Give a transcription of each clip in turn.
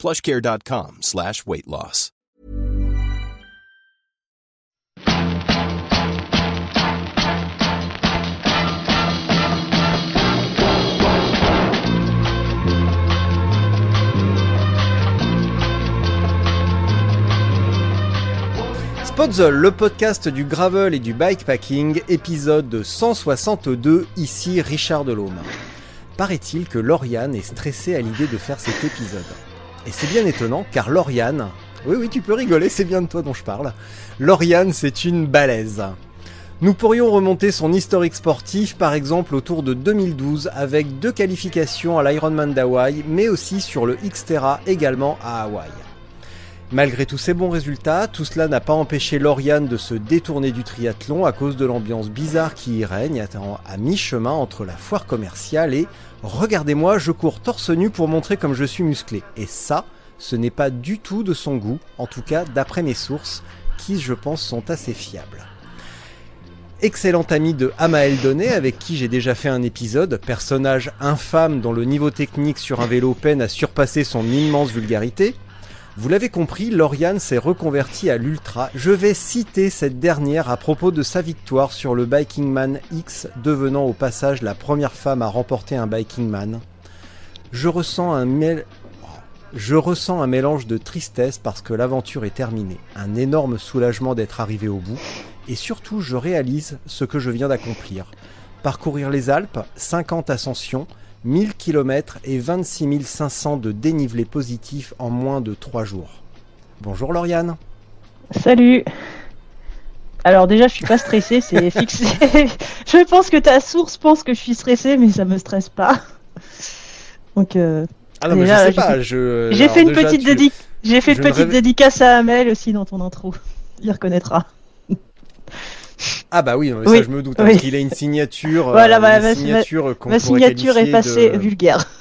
plushcare.com slash weight loss. Le podcast du gravel et du bikepacking, épisode 162, ici Richard Delhomme. Paraît-il que Lauriane est stressée à l'idée de faire cet épisode. Et c'est bien étonnant car Lauriane, oui oui tu peux rigoler, c'est bien de toi dont je parle, Lauriane c'est une balèze. Nous pourrions remonter son historique sportif par exemple autour de 2012 avec deux qualifications à l'Ironman d'Hawaï mais aussi sur le Xterra également à Hawaï. Malgré tous ces bons résultats, tout cela n'a pas empêché Lauriane de se détourner du triathlon à cause de l'ambiance bizarre qui y règne à mi-chemin entre la foire commerciale et Regardez-moi, je cours torse nu pour montrer comme je suis musclé. Et ça, ce n'est pas du tout de son goût, en tout cas d'après mes sources, qui je pense sont assez fiables. Excellent ami de Amael Donnet, avec qui j'ai déjà fait un épisode, personnage infâme dont le niveau technique sur un vélo peine à surpasser son immense vulgarité. Vous l'avez compris, Lauriane s'est reconvertie à l'ultra. Je vais citer cette dernière à propos de sa victoire sur le Biking Man X, devenant au passage la première femme à remporter un Biking Man. Je ressens un, Je ressens un mélange de tristesse parce que l'aventure est terminée, un énorme soulagement d'être arrivé au bout, et surtout je réalise ce que je viens d'accomplir. Parcourir les Alpes, 50 ascensions, 1000 km et 26 500 de dénivelé positif en moins de 3 jours. Bonjour Lauriane. Salut. Alors déjà, je suis pas stressée, c'est fixé. je pense que ta source pense que je suis stressée, mais ça me stresse pas. Donc. Euh, ah non, mais je sais pas. Je... J'ai fait une petite, J'ai fait une petite dédicace à Amel aussi dans ton intro. Il reconnaîtra. Ah bah oui, ça je me doute, hein, parce qu'il a une signature. Voilà, euh, ma, signature, ma signature est passée vulgaire.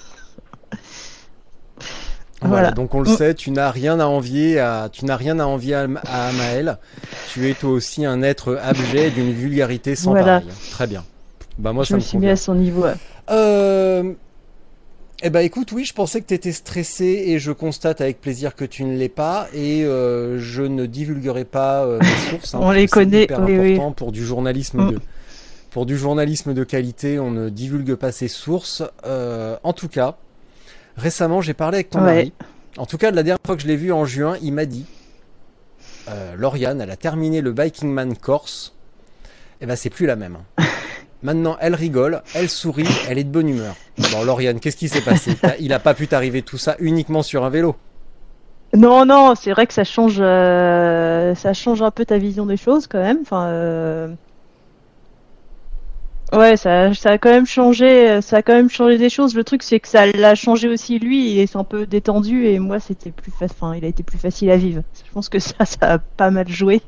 Voilà, donc on le mm. sait, tu n'as rien à envier à, tu n'as rien à envier à, Amael. Tu es toi aussi un être abject d'une vulgarité sans pareil. Très bien. Bah moi je ça me, suis mis à son niveau. Euh, eh ben écoute, oui, je pensais que tu étais stressé et je constate avec plaisir que tu ne l'es pas et euh, je ne divulguerai pas euh, mes sources. Hein, on les connaît, c'est important pour du journalisme mm. de pour du journalisme de qualité, on ne divulgue pas ses sources. Euh, en tout cas, récemment, j'ai parlé avec ton mari. En tout cas, de la dernière fois que je l'ai vu en juin, il m'a dit Lauriane, elle a terminé le Biking Man Corse. Eh ben, c'est plus la même. Maintenant, elle rigole, elle sourit, elle est de bonne humeur. Bon, Lauriane, qu'est-ce qui s'est passé Il n'a pas pu t'arriver tout ça uniquement sur un vélo Non, non, c'est vrai que ça change, euh, ça change un peu ta vision des choses quand même. Enfin, euh, ouais, ça, a quand même changé, ça a quand même changé des choses. Le truc, c'est que ça l'a changé aussi lui. Il est un peu détendu et moi, c'était plus, enfin, il a été plus facile à vivre. Je pense que ça, ça a pas mal joué.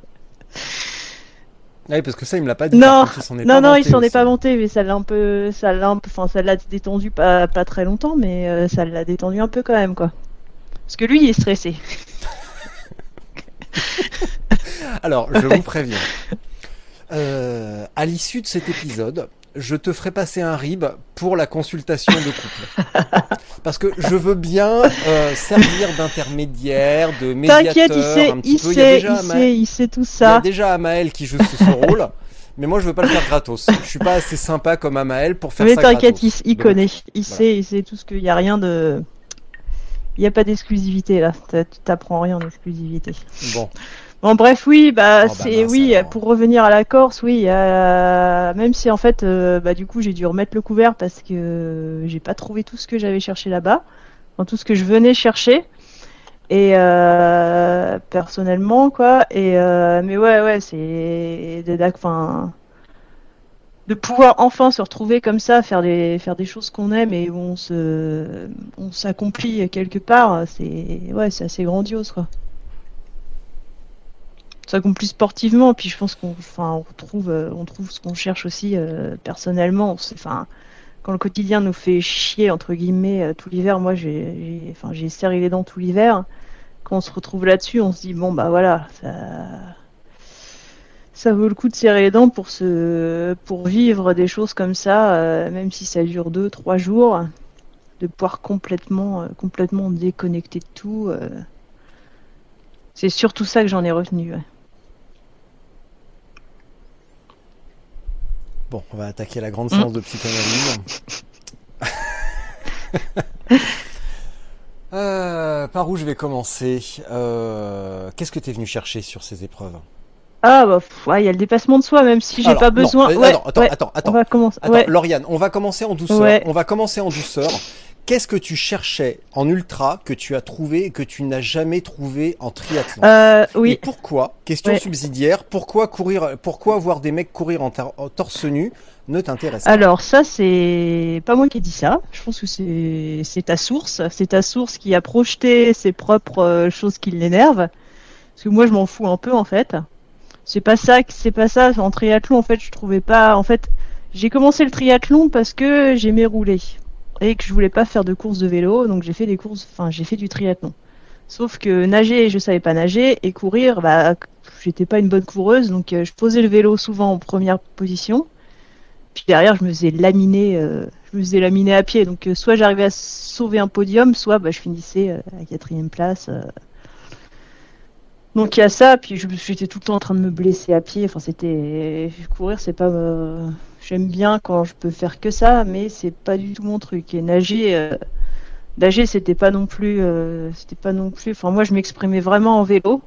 Ah oui, parce que ça, il me l'a pas dit. Non, non, non, il s'en est pas monté, mais ça l'a un peu, ça l'a enfin, ça l'a détendu pas, pas très longtemps, mais euh, ça l'a détendu un peu quand même, quoi. Parce que lui, il est stressé. Alors, je vous préviens. Euh, à l'issue de cet épisode, je te ferai passer un RIB pour la consultation de couple. Parce que je veux bien euh, servir d'intermédiaire, de médiateur. T'inquiète, il sait, il, sait, il, sait, il sait tout ça. Il y a déjà Amael qui joue ce rôle. Mais moi, je veux pas le faire gratos. Je suis pas assez sympa comme Amael pour faire mais ça. Mais t'inquiète, il, connaît. Il sait, il sait tout ce qu'il y a rien de. Il n'y a pas d'exclusivité là. Tu t'apprends rien en exclusivité. Bon. Bon bref oui bah, oh, bah c'est oui pour revenir à la Corse oui même si en fait euh, bah du coup j'ai dû remettre le couvert parce que j'ai pas trouvé tout ce que j'avais cherché là-bas enfin, tout ce que je venais chercher. Et euh, personnellement quoi et euh, mais ouais ouais c'est enfin de pouvoir enfin se retrouver comme ça faire des faire des choses qu'on aime et où on se on s'accomplit quelque part c'est ouais c'est assez grandiose quoi s'accomplit sportivement. Puis je pense qu'on enfin, on retrouve, on trouve ce qu'on cherche aussi personnellement. Enfin, quand le quotidien nous fait chier, entre guillemets, tout l'hiver, moi j'ai enfin, serré les dents tout l'hiver. Quand on se retrouve là-dessus, on se dit, bon, bah voilà, ça ça vaut le coup de serrer les dents pour se pour vivre des choses comme ça, euh, même si ça dure deux, trois jours, de pouvoir complètement euh, complètement déconnecter de tout. Euh. C'est surtout ça que j'en ai retenu. Bon, on va attaquer la grande séance mm. de psychanalyse. par où je vais commencer Qu'est-ce que tu es venu chercher sur ces épreuves ah bah il y a le dépassement de soi même si j'ai pas besoin. ouais, attends, attends, attends, on va commencer. Attends, Lauriane, on va commencer en douceur. On va commencer en douceur. Qu'est-ce que tu cherchais en ultra que tu as trouvé et que tu n'as jamais trouvé en triathlon? Euh, Oui. Et pourquoi? Question subsidiaire. Pourquoi courir Pourquoi voir des mecs courir en, torse nu ne t'intéresse pas? Alors ça c'est pas moi qui ai dit ça. Je pense que c'est ta source. C'est ta source qui a projeté ses propres euh, choses qui l'énervent. Parce que moi je m'en fous un peu en fait c'est pas ça c'est pas ça en triathlon en fait je trouvais pas en fait j'ai commencé le triathlon parce que j'aimais rouler et que je voulais pas faire de courses de vélo donc j'ai fait des courses enfin j'ai fait du triathlon sauf que nager je savais pas nager et courir bah j'étais pas une bonne coureuse donc euh, je posais le vélo souvent en première position puis derrière je me faisais laminer euh, je me faisais laminer à pied donc euh, soit j'arrivais à sauver un podium soit bah, je finissais à quatrième place donc il y a ça, puis j'étais tout le temps en train de me blesser à pied. Enfin, c'était courir, c'est pas. Euh, j'aime bien quand je peux faire que ça, mais c'est pas du tout mon truc. Et nager, euh, nager, c'était pas non plus, euh, c'était pas non plus. Enfin, moi, je m'exprimais vraiment en vélo.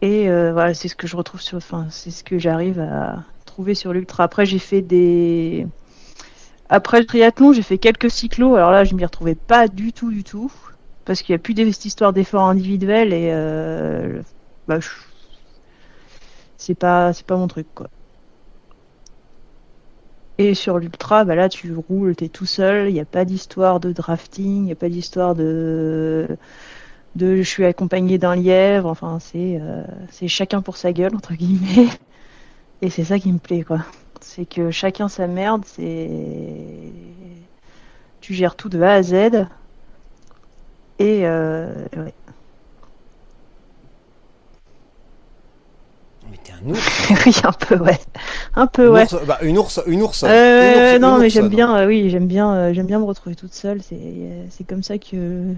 Et voilà, c'est ce que je retrouve sur. Enfin, c'est ce que j'arrive à trouver sur l'ultra. Après, j'ai fait des. Après le triathlon, j'ai fait quelques cyclos. Alors là, je m'y retrouvais pas du tout, du tout parce qu'il n'y a plus d'histoire d'efforts individuels et euh, bah, c'est pas c'est pas mon truc quoi. Et sur l'ultra, bah là tu roules, t'es tout seul, il n'y a pas d'histoire de drafting, il n'y a pas d'histoire de de je suis accompagné d'un lièvre, enfin c'est euh, c'est chacun pour sa gueule entre guillemets. Et c'est ça qui me plaît quoi. C'est que chacun sa merde, c'est tu gères tout de A à Z et euh, ouais. Mais t'es un ours. oui, un peu, ouais. Un peu, ouais. bah, une ours, une ours. Euh, non, mais j'aime bien, euh, oui, j'aime bien, euh, j'aime bien me retrouver toute seule. C'est, c'est comme ça que,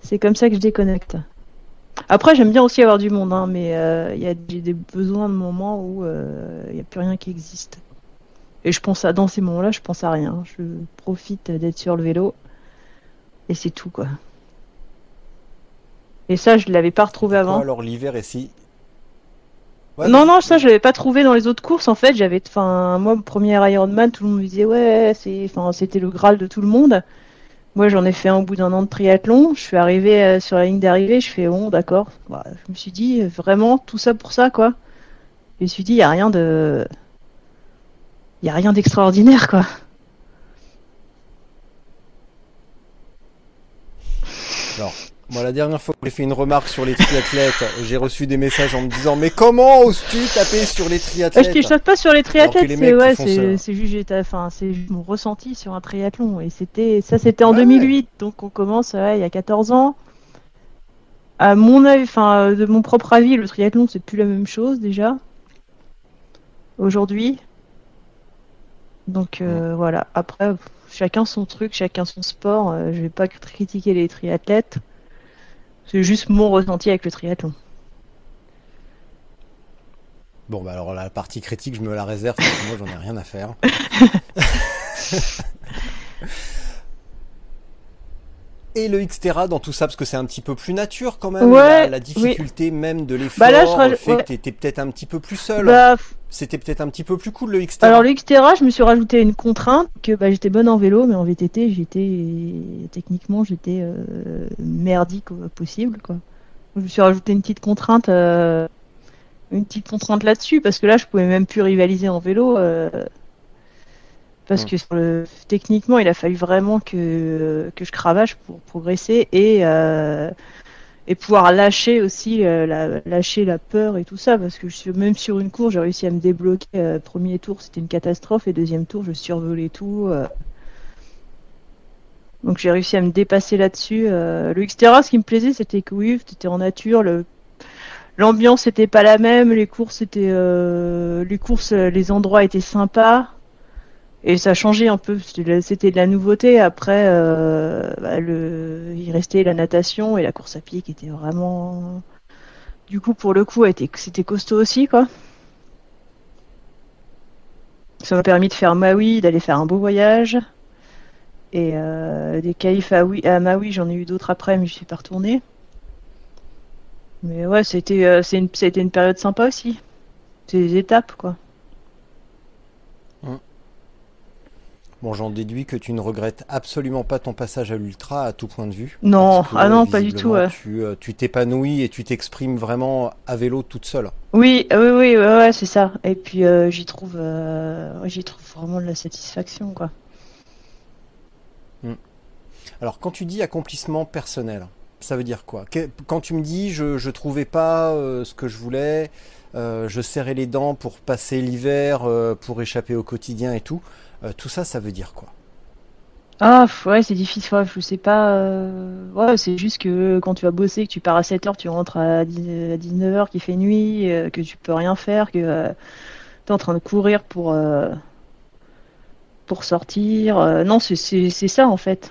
c'est comme ça que je déconnecte. Après, j'aime bien aussi avoir du monde, hein, mais il y a des besoins de moments où il n'y a plus rien qui existe. Et je pense à, dans ces moments-là, je pense à rien. Je profite d'être sur le vélo. Et c'est tout, quoi. Et ça, je ne l'avais pas retrouvé avant. alors l'hiver ici. Non, non, ça, je l'avais pas trouvé dans les autres courses. En fait, j'avais, enfin, moi, premier Ironman, tout le monde me disait, ouais, c'est, enfin, c'était le Graal de tout le monde. Moi, j'en ai fait un au bout d'un an de triathlon. Je suis arrivé euh, sur la ligne d'arrivée. Je fais, bon, d'accord. Bah, je me suis dit, vraiment, tout ça pour ça, quoi. Je me suis dit, il y a rien de, y a rien d'extraordinaire, quoi. Alors, moi, la dernière fois que j'ai fait une remarque sur les triathlètes, j'ai reçu des messages en me disant Mais comment oses-tu taper sur les triathlètes Je tape pas sur les triathlètes, c'est ouais, c'est juste, enfin, c'est mon ressenti sur un triathlon. Et c'était ça, c'était en 2008, donc on commence ouais, il y a 14 ans. À mon avis, enfin, de mon propre avis, le triathlon c'est plus la même chose déjà. Aujourd'hui. Donc euh, voilà. Après, chacun son truc, chacun son sport. Euh, je vais pas critiquer les triathlètes. C'est juste mon ressenti avec le triathlon. Bon, bah alors la partie critique, je me la réserve parce que moi j'en ai rien à faire. Et le Xterra dans tout ça, parce que c'est un petit peu plus nature quand même. la, difficulté même de l'effort bah là, je fait que peut-être un petit peu plus seul. Bah, C'était peut-être un petit peu plus cool le Xterra. Alors le Xterra, je me suis rajouté une contrainte que bah, j'étais bonne en vélo, mais en VTT, j'étais techniquement j'étais euh, merdique possible quoi. Je me suis rajouté une petite contrainte, euh, une petite contrainte là-dessus parce que là, je pouvais même plus rivaliser en vélo. Euh, parce que techniquement, il a fallu vraiment que, que je cravache pour progresser et, euh, et pouvoir lâcher aussi euh, la, lâcher la peur et tout ça parce que je même sur une course j'ai réussi à me débloquer euh, premier tour c'était une catastrophe et deuxième tour je survolais tout euh. donc j'ai réussi à me dépasser là-dessus le Xterra ce qui me plaisait c'était que oui c'était en nature le l'ambiance était pas la même les courses étaient les courses les endroits étaient sympas et ça a changé un peu, c'était de la nouveauté. Après, euh, bah, le... il restait la natation et la course à pied qui était vraiment. Du coup, pour le coup, c'était costaud aussi, quoi. Ça m'a permis de faire Maui, d'aller faire un beau voyage. Et euh, des caïfs à, Maui, j'en ai eu d'autres après, mais je suis pas retournée. Mais ouais, c'était euh, une, une période sympa aussi. C'est des étapes, quoi. Bon, j'en déduis que tu ne regrettes absolument pas ton passage à l'ultra à tout point de vue. Non, ah non, pas du tout. Euh, tu t'épanouis et tu t'exprimes vraiment à vélo toute seule. Oui, oui, oui, ouais, c'est ça. Et puis euh, j'y trouve, euh, j'y trouve vraiment de la satisfaction, quoi. Hmm. Alors, quand tu dis accomplissement personnel, ça veut dire quoi? Quand tu me dis je, je trouvais pas ce que je voulais, je serrais les dents pour passer l'hiver, pour échapper au quotidien et tout. Euh, tout ça, ça veut dire quoi? Ah ouais c'est difficile, je sais pas. Euh, ouais c'est juste que quand tu vas bosser, que tu pars à 7h, tu rentres à, 19h, qu'il fait nuit, euh, que tu peux rien faire, que tu es en train de courir pour, pour sortir. non c'est ça en fait.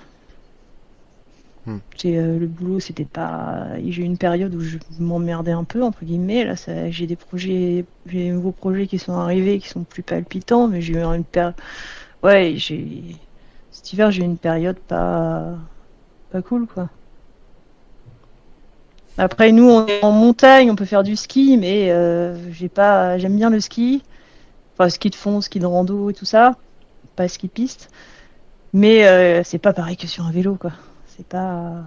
Hmm. le boulot, c'était pas. J'ai eu une période où je m'emmerdais un peu entre guillemets. Là, j'ai des projets, j'ai des nouveaux projets qui sont arrivés, qui sont plus palpitants, mais j'ai eu une période ouais, j'ai cet hiver j'ai eu une période pas pas cool quoi. Après nous on est en montagne, on peut faire du ski, mais euh, j'ai pas, j'aime bien le ski, enfin ski de fond, ski de rando et tout ça, pas ski piste, mais euh, c'est pas pareil que sur un vélo quoi. C'est pas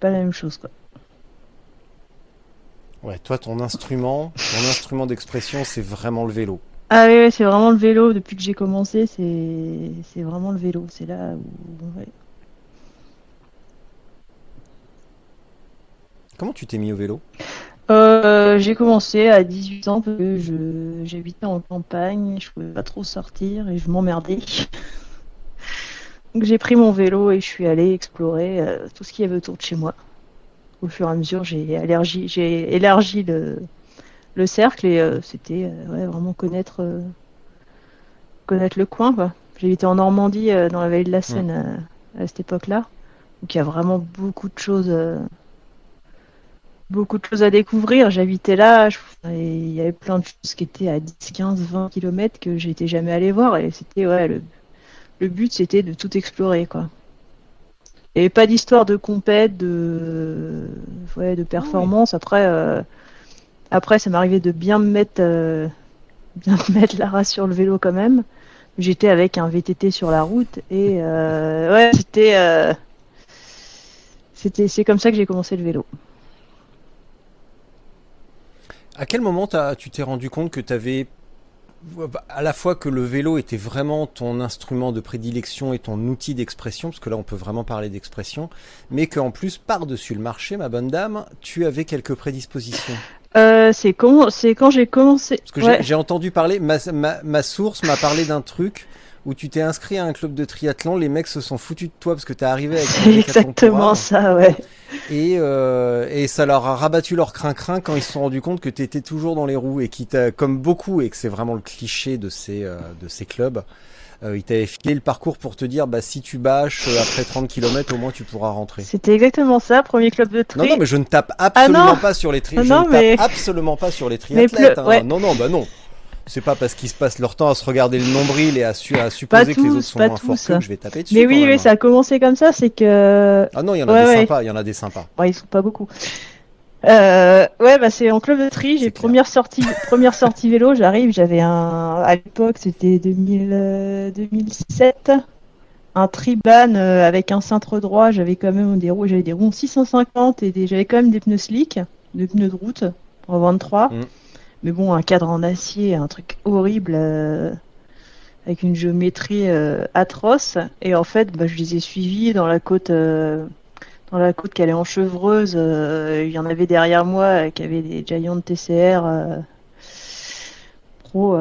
pas la même chose quoi. Ouais, toi ton instrument, ton instrument d'expression c'est vraiment le vélo. Ah oui, c'est vraiment le vélo. Depuis que j'ai commencé, c'est vraiment le vélo. C'est là où. Comment tu t'es mis au vélo? Euh, J'ai commencé à 18 ans parce que j'habitais en campagne, je pouvais pas trop sortir et je m'emmerdais. Donc j'ai pris mon vélo et je suis allée explorer euh, tout ce qu'il y avait autour de chez moi. Au fur et à mesure, j'ai élargi le, le cercle et euh, c'était euh, vraiment connaître connaître le coin quoi. J'ai été en Normandie dans la vallée de la Seine à, cette époque-là. Donc il y a vraiment beaucoup de choses beaucoup de choses à découvrir. J'habitais là, et il y avait plein de choses qui étaient à 10, 15, 20 km que j'étais jamais allé voir et c'était ouais le, le but c'était de tout explorer quoi. Et pas d'histoire de compète, de ouais, de performance. Après, après, ça m'arrivait de bien me mettre, euh, bien mettre la race sur le vélo quand même. J'étais avec un VTT sur la route et euh, ouais, c'était, euh, c'était, c'est comme ça que j'ai commencé le vélo. À quel moment tu t'es rendu compte que tu avais à la fois que le vélo était vraiment ton instrument de prédilection et ton outil d'expression, parce que là on peut vraiment parler d'expression, mais qu'en plus par-dessus le marché, ma bonne dame, tu avais quelques prédispositions. Euh, c'est quand, c'est quand j'ai commencé. Parce que j'ai entendu parler, ma, ma, source m'a parlé d'un truc où tu t'es inscrit à un club de triathlon, les mecs se sont foutus de toi parce que t'es arrivé avec. C'est exactement ça, ouais. Et, euh, et ça leur a rabattu leur crin-crin quand ils se sont rendus compte que t'étais toujours dans les roues et qui comme beaucoup, et que c'est vraiment le cliché de ces, euh, de ces clubs, euh, il t'avait filé le parcours pour te dire bah si tu bâches euh, après 30 km au moins tu pourras rentrer. C'était exactement ça, premier club de tri. Non non mais je ne tape ah absolument pas sur les tri. Ah je ne tape absolument pas sur les triathlètes. Hein. Non non bah non. C'est pas parce qu'ils se passent leur temps à se regarder le nombril et à, à supposer que les autres sont moins forts que je vais taper dessus. Mais oui, oui, ça a commencé comme ça, c'est que. Ah non, il y en a des sympas, il y en a des sympas. Ils sont pas beaucoup. Euh, ouais, bah c'est en club de tri. J'ai première sortie, première sortie vélo. J'arrive, j'avais un, à l'époque, c'était 2000, 2007, euh, un triban euh, avec un cintre droit. J'avais quand même des roues, j'avais des roues 650 et j'avais quand même des pneus slick, des pneus de route en 23. Mm. Mais bon, un cadre en acier, un truc horrible. Euh, avec une géométrie atroce et en fait bah, je les ai suivis dans la côte dans la côte qui allait en chevreuse. il y en avait derrière moi qui avaient des Giant TCR pro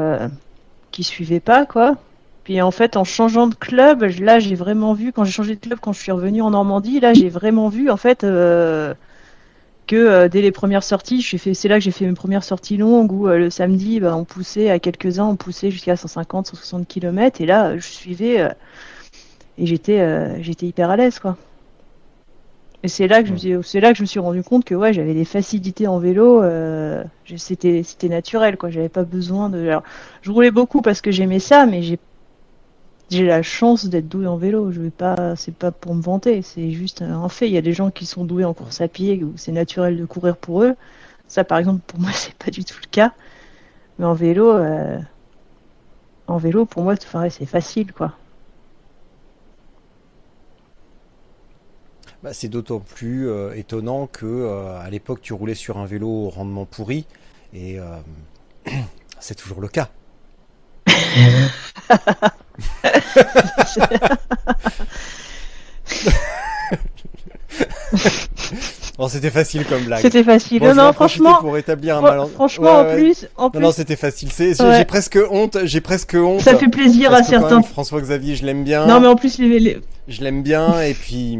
qui suivaient pas, quoi. Puis en fait, en changeant de club, là, j'ai vraiment vu, quand j'ai changé de club, quand je suis revenu en Normandie, là, j'ai vraiment vu, en fait, euh, que euh, dès les premières sorties, c'est là que j'ai fait mes premières sorties longues, où euh, le samedi, bah, on poussait à quelques-uns, on poussait jusqu'à 150, 160 km, et là, je suivais, et j'étais j'étais hyper à l'aise, quoi. Et c'est là que je me suis, c'est là que je me suis rendu compte que ouais, j'avais des facilités en vélo. c'était, c'était naturel, quoi. J'avais pas besoin de. Alors, je roulais beaucoup parce que j'aimais ça, mais j'ai j'ai la chance d'être doué en vélo. Je vais pas, c'est pas pour me vanter, c'est juste un fait. Il y a des gens qui sont doués en course à pied où c'est naturel de courir pour eux. Ça, par exemple, pour moi, c'est pas du tout le cas. Mais en vélo, euh, en vélo, pour moi, c'est facile, quoi. Bah, c'est d'autant plus euh, étonnant que euh, à l'époque, tu roulais sur un vélo au rendement pourri, et c'est toujours le cas. bon, c'était facile comme blague. C'était facile. non, franchement. Pour établir un Franchement, en, Plus, en plus. Non, c'était facile. J'ai presque honte. J'ai presque honte. Ça fait plaisir à certains. François Xavier, je l'aime bien. Non, mais en plus, les... je l'aime bien. Et puis,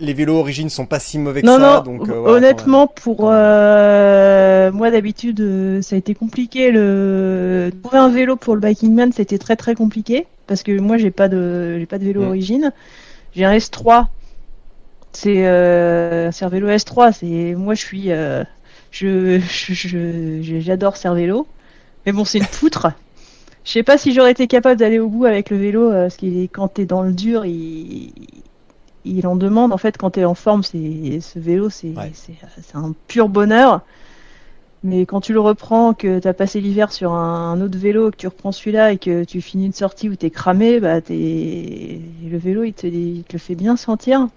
les vélos origines sont pas si mauvais que ça. Non, donc, euh, honnêtement, pour euh, moi d'habitude, euh, ça a été compliqué. Le trouver un vélo pour le Biking Man, c'était très très compliqué parce que moi j'ai pas de j'ai pas de vélo mm. origine. J'ai un S3. C'est euh, un vélo S3. C'est moi je suis je j'adore je, vélo mais bon c'est une poutre. Je sais pas si j'aurais été capable d'aller au bout avec le vélo, parce qu'il est quand t'es dans le dur, il, il en demande. En fait, quand tu es en forme, c'est ce vélo, c'est un pur bonheur. Mais quand tu le reprends, que tu as passé l'hiver sur un, autre vélo, que tu reprends celui-là et que tu finis une sortie où tu es cramé, bah le vélo, il te, le fait bien sentir.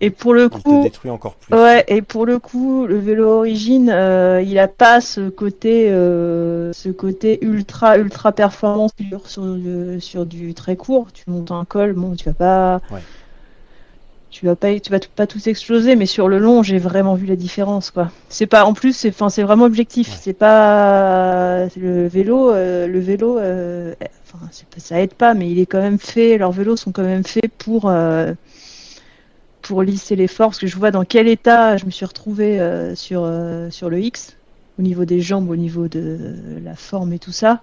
Et pour le coup, il te détruit encore plus. Ouais, et pour le coup, le vélo origine, euh, il a pas ce côté, euh, ce côté ultra ultra performant sur sur, sur, du très court. Tu montes un col, bon, tu vas pas tu vas pas tu vas pas tous exploser mais sur le long j'ai vraiment vu la différence quoi. C'est pas en plus c'est enfin c'est vraiment objectif. C'est pas le vélo euh, le vélo euh, enfin ça aide pas mais il est quand même fait leurs vélos sont quand même faits pour euh, pour lisser les forces que je vois dans quel état je me suis retrouvé sur sur le X au niveau des jambes au niveau de la forme et tout ça.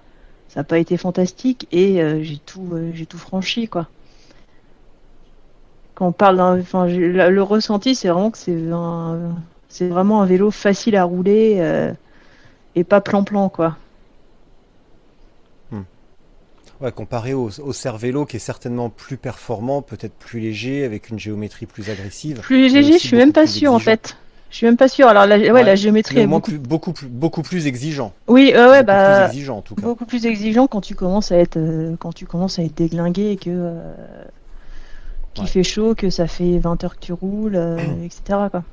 Ça n'a pas été fantastique et j'ai tout j'ai tout franchi quoi quand on parle d'un, enfin, le ressenti, c'est vraiment que c'est un, c'est vraiment un vélo facile à rouler euh, et pas plan-plan, quoi. Hmm. Ouais, comparé au, au Cervélo qui est certainement plus performant, peut-être plus léger, avec une géométrie plus agressive. Plus léger, je suis même pas sûr en fait. Je suis même pas sûr. Alors la, ouais, la géométrie est beaucoup... Plus, beaucoup plus beaucoup plus exigeant. Oui, ouais, beaucoup bah plus exigeant en tout cas. Beaucoup plus exigeant quand tu commences à être euh, quand tu commences à être déglingué et que euh, qu'il fait chaud, que ça fait 20 heures que tu roules, euh, etc. Quoi.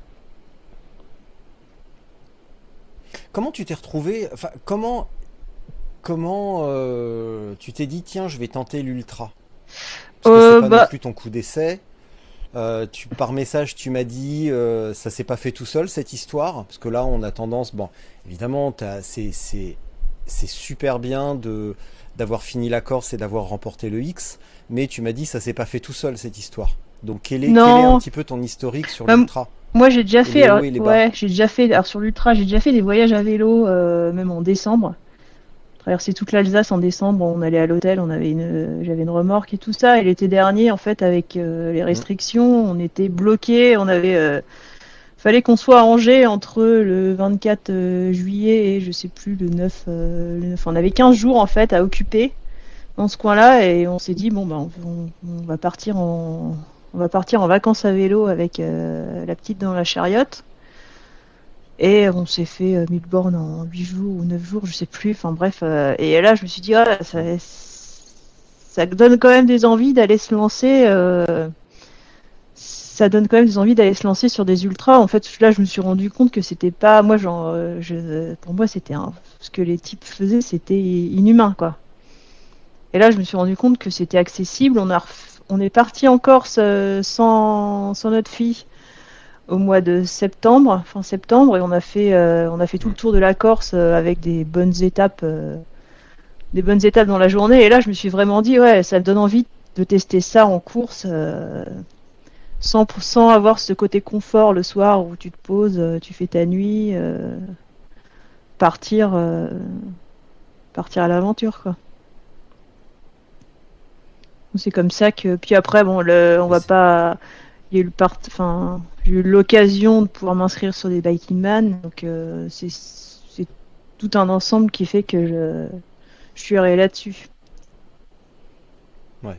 Comment tu t'es retrouvé Enfin, comment comment euh, tu t'es dit tiens, je vais tenter l'ultra? Parce que c'est euh, pas non bah plus ton coup d'essai. tu, par message, tu m'as dit ça s'est pas fait tout seul cette histoire parce que là on a tendance, bon, évidemment, c'est c'est super bien de d'avoir fini la Corse et d'avoir remporté le X, mais tu m'as dit ça s'est pas fait tout seul cette histoire. Donc quel est, un petit peu ton historique sur bah, l'ultra? Moi j'ai déjà fait, ouais, j'ai déjà fait, alors sur l'ultra j'ai déjà fait des voyages à vélo, euh, même en décembre. Traverser toute l'Alsace en décembre, on allait à l'hôtel, on avait une, j'avais une remorque et tout ça. Et l'été dernier, en fait, avec euh, les restrictions, on était bloqué, on avait euh, fallait qu'on soit à Angers entre le 24 juillet et je sais plus le 9, le 9. On avait 15 jours en fait à occuper dans ce coin-là et on s'est dit bon ben on, va partir en on va partir en vacances à vélo avec euh, la petite dans la chariote. Et on s'est fait euh, 1000 bornes en 8 jours ou 9 jours je sais plus. Enfin bref euh, et là je me suis dit ah, ça, donne quand même des envies d'aller se lancer euh, ça donne quand même des envies d'aller se lancer sur des ultras. En fait là je me suis rendu compte que c'était pas moi genre pour moi c'était ce que les types faisaient c'était inhumain quoi et là, je me suis rendu compte que c'était accessible. On a, on est parti en Corse sans, sans notre fille au mois de septembre, fin septembre, et on a fait, on a fait tout le tour de la Corse avec des bonnes étapes, des bonnes étapes dans la journée. Et là, je me suis vraiment dit, ouais, ça me donne envie de tester ça en course, sans, sans avoir ce côté confort le soir où tu te poses, tu fais ta nuit, partir, partir à l'aventure, quoi. C'est comme ça que. Puis après, bon, le, on va pas. Il y a eu le part... enfin, j'ai eu l'occasion de pouvoir m'inscrire sur des Biking Man, donc euh, c'est tout un ensemble qui fait que je, je suis allé là-dessus. Ouais.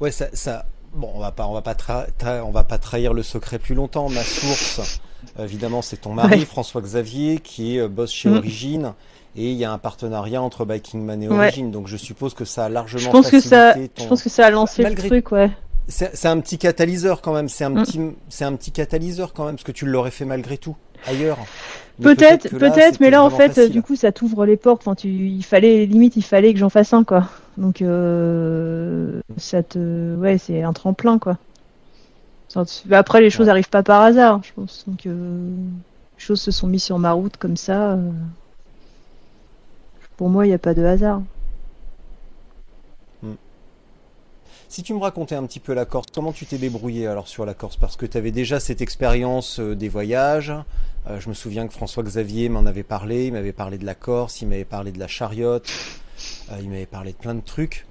Ouais, ça, ça, Bon, on va pas, on va pas, on va pas trahir le secret plus longtemps. Ma source, évidemment, c'est ton mari, François Xavier, qui est euh, boss chez mm. Origine et il y a un partenariat entre Biking Man et Origin, donc je suppose que ça a largement je pense que ça, Je pense que ça a lancé le truc, ouais. C'est un petit catalyseur quand même, c'est un, mm. petit, c'est un petit catalyseur quand même, parce que tu l'aurais fait malgré tout, ailleurs. Peut-être, peut-être, mais là en fait, du coup, ça t'ouvre les portes. Enfin, tu, il fallait, limite, il fallait que j'en fasse un, quoi. Donc, euh, ça te, ouais, c'est un tremplin, quoi. Après, les choses n'arrivent pas par hasard, je pense. Donc, euh, les choses se sont mises sur ma route comme ça. Euh. Pour moi, il n'y a pas de hasard. Hmm. Si tu me racontais un petit peu la Corse, comment tu t'es débrouillé alors sur la Corse? Parce que tu avais déjà cette expérience euh, des voyages. Euh, je me souviens que François Xavier m'en avait parlé. Il m'avait parlé de la Corse, il m'avait parlé de la chariote, euh, il m'avait parlé de plein de trucs.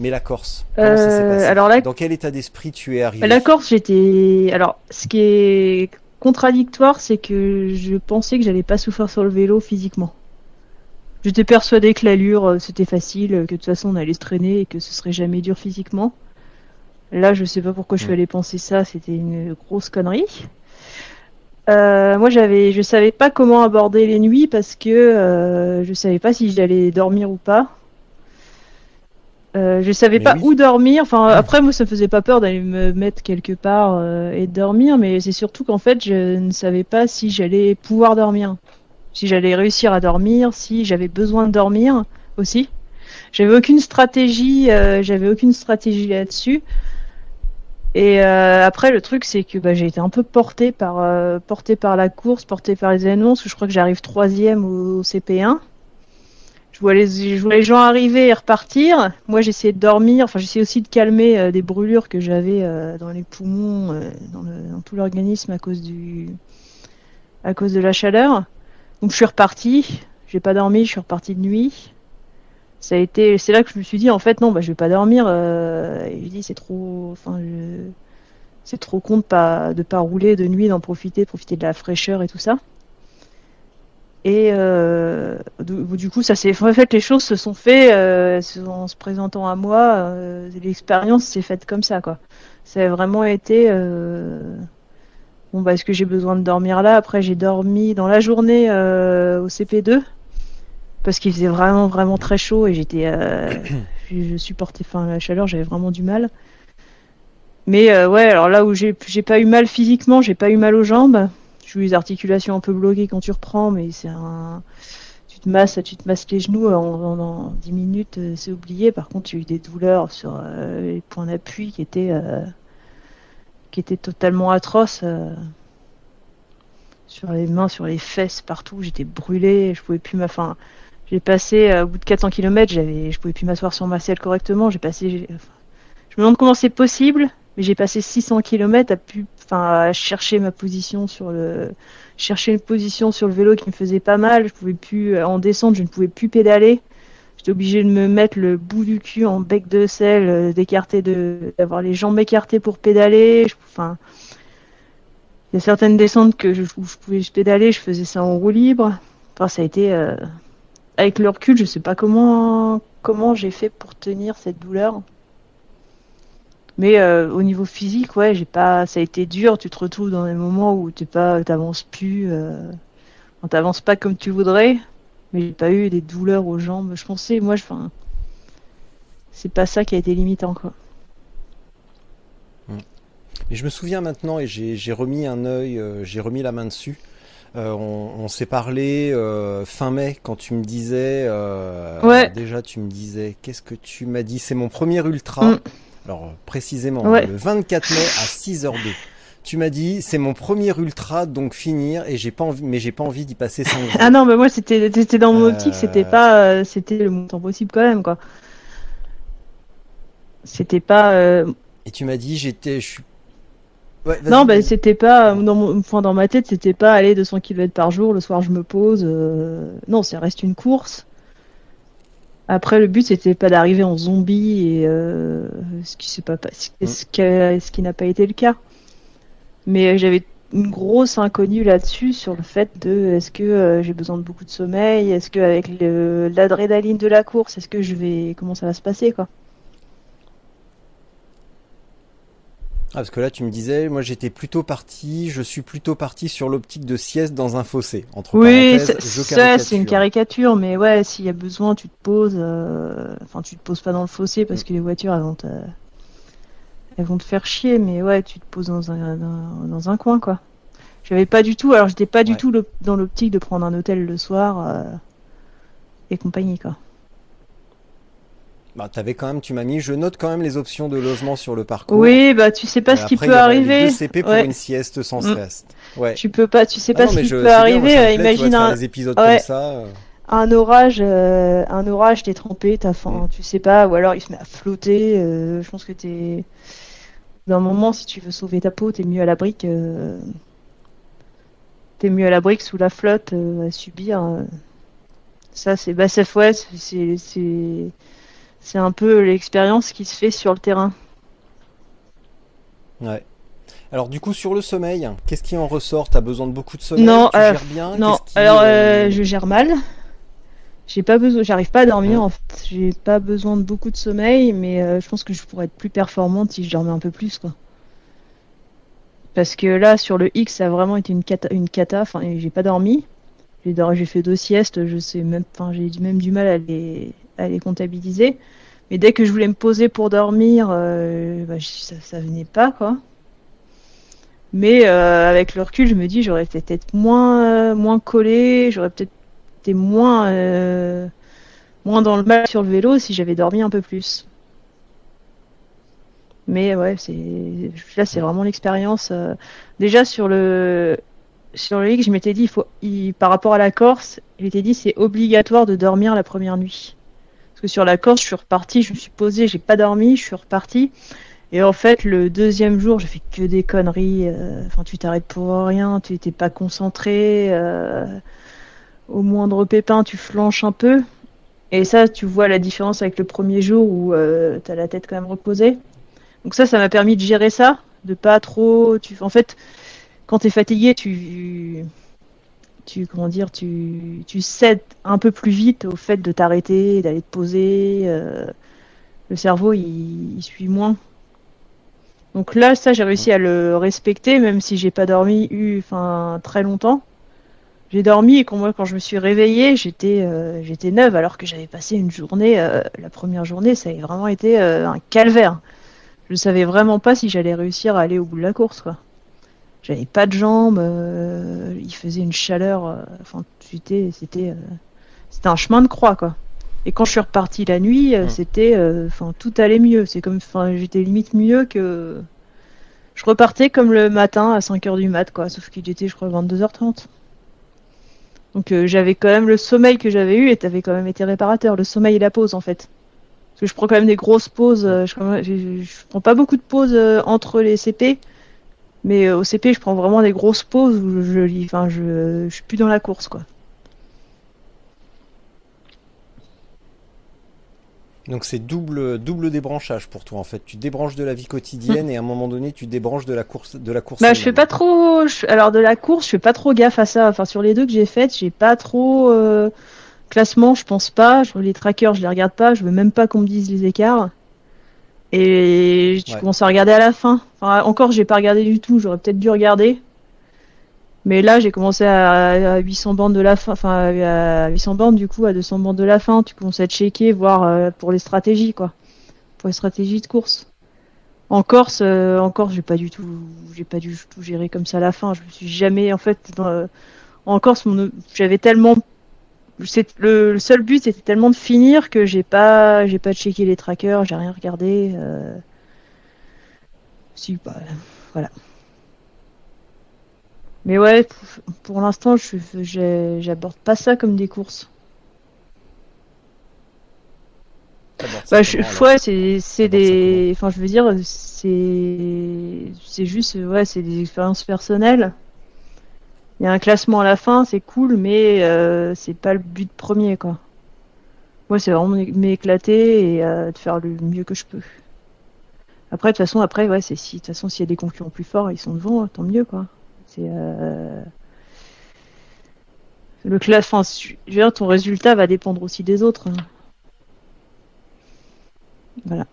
Mais la Corse, comment ça s'est passé? Alors Dans quel état d'esprit tu es arrivé? La Corse, j'étais. Alors, ce qui est contradictoire, c'est que je pensais que j'allais pas souffrir sur le vélo physiquement. J'étais persuadée que l'allure euh, c'était facile, que de toute façon on allait se traîner et que ce serait jamais dur physiquement. Là, je sais pas pourquoi je suis allée penser ça, c'était une grosse connerie. Euh, moi, j'avais, je savais pas comment aborder les nuits parce que euh, je savais pas si j'allais dormir ou pas. Euh, je savais pas où dormir. Enfin, après, moi, ça me faisait pas peur d'aller me mettre quelque part et dormir, mais c'est surtout qu'en fait, je ne savais pas si j'allais pouvoir dormir si j'allais réussir à dormir, si j'avais besoin de dormir aussi. J'avais aucune stratégie, euh, j'avais aucune stratégie là-dessus. Et euh, après, le truc, c'est que bah, j'ai été un peu porté par, euh, par la course, porté par les annonces. je crois que j'arrive troisième au, CP1. Je vois, les, gens arriver et repartir. Moi, j'essayais de dormir. Enfin, j'essayais aussi de calmer des brûlures que j'avais dans les poumons, dans, tout l'organisme à cause de la chaleur. Donc je suis reparti, j'ai pas dormi, je suis reparti de nuit. Ça a été, c'est là que je me suis dit en fait non, bah je vais pas dormir. Euh, et je dis c'est trop, enfin c'est trop con de pas de pas rouler de nuit, d'en profiter, profiter de la fraîcheur et tout ça. Et euh, du, coup, ça s'est en fait les choses se sont faites euh, en se présentant à moi. Euh, l'expérience s'est faite comme ça quoi. Ça a vraiment été euh, Bon, bah, est-ce que j'ai besoin de dormir là? Après, j'ai dormi dans la journée euh, au CP2 parce qu'il faisait vraiment, vraiment très chaud et j'étais. Euh, je supportais enfin, la chaleur, j'avais vraiment du mal. Mais euh, ouais, alors là où j'ai pas eu mal physiquement, j'ai pas eu mal aux jambes. J'ai eu les articulations un peu bloquées quand tu reprends, mais c'est un. Tu te masses, tu te masses les genoux en, en, 10 minutes, c'est oublié. Par contre, j'ai eu des douleurs sur les points d'appui qui étaient qui était totalement atroce. Euh, sur les mains, sur les fesses, partout. J'étais brûlée, je pouvais plus enfin, J'ai passé, euh, au bout de 400 km, j'avais, je pouvais plus m'asseoir sur ma selle correctement. J'ai passé. je me demande comment c'est possible, mais j'ai passé 600 km à, pu, à chercher ma position sur le. chercher une position sur le vélo qui me faisait pas mal. Je pouvais plus. En descente, je ne pouvais plus pédaler. J'étais obligé de me mettre le bout du cul en bec de sel, euh, d'écarter, de, d'avoir les jambes écartées pour pédaler. Enfin, il y a certaines descentes que je, où je pouvais pédaler, je faisais ça en roue libre. Enfin, ça a été, euh, avec le recul, je sais pas comment, comment j'ai fait pour tenir cette douleur. Mais euh, au niveau physique, ouais, j'ai pas, ça a été dur. Tu te retrouves dans des moments où tu pas, t'avances plus, euh, t'avances pas comme tu voudrais mais j'ai pas eu des douleurs aux jambes. Je pensais, moi, je, enfin, c'est pas ça qui a été limitant, quoi. Hmm. Mais je me souviens maintenant, et j'ai remis un œil, euh, j'ai remis la main dessus. Euh, on, s'est parlé euh, fin mai quand tu me disais, ouais. déjà tu me disais, qu'est-ce que tu m'as dit? C'est mon premier ultra. Hmm. Alors précisément, le 24 mai à 6h02. Tu m'as dit, c'est mon premier ultra, donc finir, et j'ai pas envie, mais j'ai pas envie d'y passer 5 jours. ah non, mais moi c'était, dans mon optique, c'était pas, c'était le montant possible quand même, quoi. C'était pas. Et tu m'as dit, j'étais, je suis non, bah, c'était pas dans, mon, dans ma tête, c'était pas aller 200 km par jour. Le soir, je me pose. Euh, non, ça reste une course. Après, le but, c'était pas d'arriver en zombie et euh, ce qui s'est pas mm. ce qui n'a pas été le cas. Mais j'avais une grosse inconnue là-dessus sur le fait de est-ce que euh, j'ai besoin de beaucoup de sommeil, est-ce que avec l'adrénaline de la course, est-ce que je vais comment ça va se passer quoi? Ah, parce que là, tu me disais, moi j'étais plutôt parti, je suis plutôt parti sur l'optique de sieste dans un fossé. Entre oui, ça c'est une caricature, mais ouais, s'il y a besoin, tu te poses. Euh, enfin, tu te poses pas dans le fossé parce que les voitures elles vont te, elles vont te faire chier, mais ouais, tu te poses dans un, dans, un coin quoi. J'avais pas du tout, alors j'étais pas du tout dans l'optique de prendre un hôtel le soir euh, et compagnie quoi. Bah, avais quand même, tu m'as mis, je note quand même les options de logement sur le parcours. Oui, bah tu sais pas ce qui peut arriver. CP pour une sieste sans mm. stress. Ouais. Tu peux pas, tu sais pas ce qui peut arriver. imagine un, épisodes comme ça. Euh. Un orage, euh, un orage, t'es trempé, t'as faim, mm. tu sais pas, ou alors il se met à flotter. Euh, je pense que t'es, d'un moment, si tu veux sauver ta peau, t'es mieux à la brique. T'es mieux à la brique sous la flotte à subir. Ça, c'est, bah, ouais, c'est, c'est un peu l'expérience qui se fait sur le terrain. Ouais. Alors du coup sur le sommeil, qu'est-ce qui en ressort? T'as besoin de beaucoup de sommeil? Non, tu euh, gères bien? non. Alors euh, euh, je gère mal. J'ai pas besoin, j'arrive pas à dormir en fait. J'ai pas besoin de beaucoup de sommeil, mais je pense que je pourrais être plus performante si je dormais un peu plus quoi. Parce que là sur le X ça a vraiment été une cata, une cata. Enfin j'ai pas dormi. J'ai j'ai fait deux siestes, je sais même, enfin j'ai même du mal à les à les comptabiliser. Mais dès que je voulais me poser pour dormir, euh, bah, ça, ça, venait pas, quoi. Mais euh, avec le recul, je me dis, j'aurais peut-être moins, moins collé, j'aurais peut-être moins, euh, moins dans le mal sur le vélo si j'avais dormi un peu plus. Mais ouais, c'est là, c'est vraiment l'expérience. déjà sur le sur le lit, je m'étais dit, il faut, par rapport à la Corse, il était dit, c'est obligatoire de dormir la première nuit. Parce que sur la Corse, je suis reparti, je me suis posé, j'ai pas dormi, je suis reparti. Et en fait, le deuxième jour, j'ai fait que des conneries. Euh, enfin, tu t'arrêtes pour rien, tu n'étais pas concentré. Euh, au moindre pépin, tu flanches un peu. Et ça, tu vois la différence avec le premier jour où euh, tu as la tête quand même reposée. Donc ça, ça m'a permis de gérer ça, de pas trop. Tu... En fait, quand tu es fatigué, tu tu comment dire, tu, tu cèdes un peu plus vite au fait de t'arrêter, d'aller te poser. Euh, le cerveau, il, suit moins. Donc là, ça, j'ai réussi à le respecter, même si j'ai pas dormi, eu, très longtemps. J'ai dormi et quand moi, quand je me suis réveillée, j'étais, euh, j'étais neuve, alors que j'avais passé une journée, euh, la première journée, ça avait vraiment été un calvaire. Je savais vraiment pas si j'allais réussir à aller au bout de la course, quoi j'avais pas de jambes, euh, il faisait une chaleur, euh, enfin c'était c'était euh, c'était un chemin de croix quoi. Et quand je suis reparti la nuit, c'était enfin tout allait mieux, c'est comme enfin j'étais limite mieux que je repartais comme le matin à 5h du mat quoi, sauf qu'il était je crois 22h30. Donc j'avais quand même le sommeil que j'avais eu et t'avais quand même été réparateur, le sommeil et la pause en fait. Parce que je prends quand même des grosses pauses, je, je, prends pas beaucoup de pauses entre les CP mais euh, au CP, je prends vraiment des grosses pauses où je, lis. Enfin, je suis plus dans la course, quoi. Donc c'est double double débranchage pour toi en fait. Tu débranches de la vie quotidienne mm. et à un moment donné tu débranches de la course de la course. Bah je fais pas trop. Alors de la course je fais pas trop gaffe à ça. Enfin sur les deux que j'ai faites j'ai pas trop euh, classement je pense pas. Je, les trackers je les regarde pas. Je veux même pas qu'on me dise les écarts. Et tu commences à regarder à la fin. Enfin, encore, j'ai pas regardé du tout. J'aurais peut-être dû regarder. Mais là, j'ai commencé à, 800 bandes de la fin. Enfin, à 800 bandes, du coup, à 200 bandes de la fin. Tu commences à checker, voir euh, pour les stratégies, quoi. Pour les stratégies de course. En Corse, euh, en Corse, j'ai pas du tout, j'ai pas du tout géré comme ça la fin. Je me suis jamais, en fait, dans, en Corse, j'avais tellement le, seul but c'était tellement de finir que j'ai pas j'ai pas checké les trackers, j'ai rien regardé. Euh, si, bah, voilà. Mais ouais, pour, l'instant, je j'aborde pas ça comme des courses. Bah, je, ouais, c'est des, enfin, je veux dire, c'est c'est juste, ouais, c'est des expériences personnelles. Il y a un classement à la fin, c'est cool, mais euh, c'est pas le but premier, quoi. Moi, c'est vraiment m'éclater et euh, de faire le mieux que je peux. Après, de toute façon, après, ouais, c'est si, de toute façon, s'il y a des concurrents plus forts, ils sont devant, tant mieux, quoi. C'est euh... le classe, enfin, je veux dire, ton résultat va dépendre aussi des autres. hein. Voilà.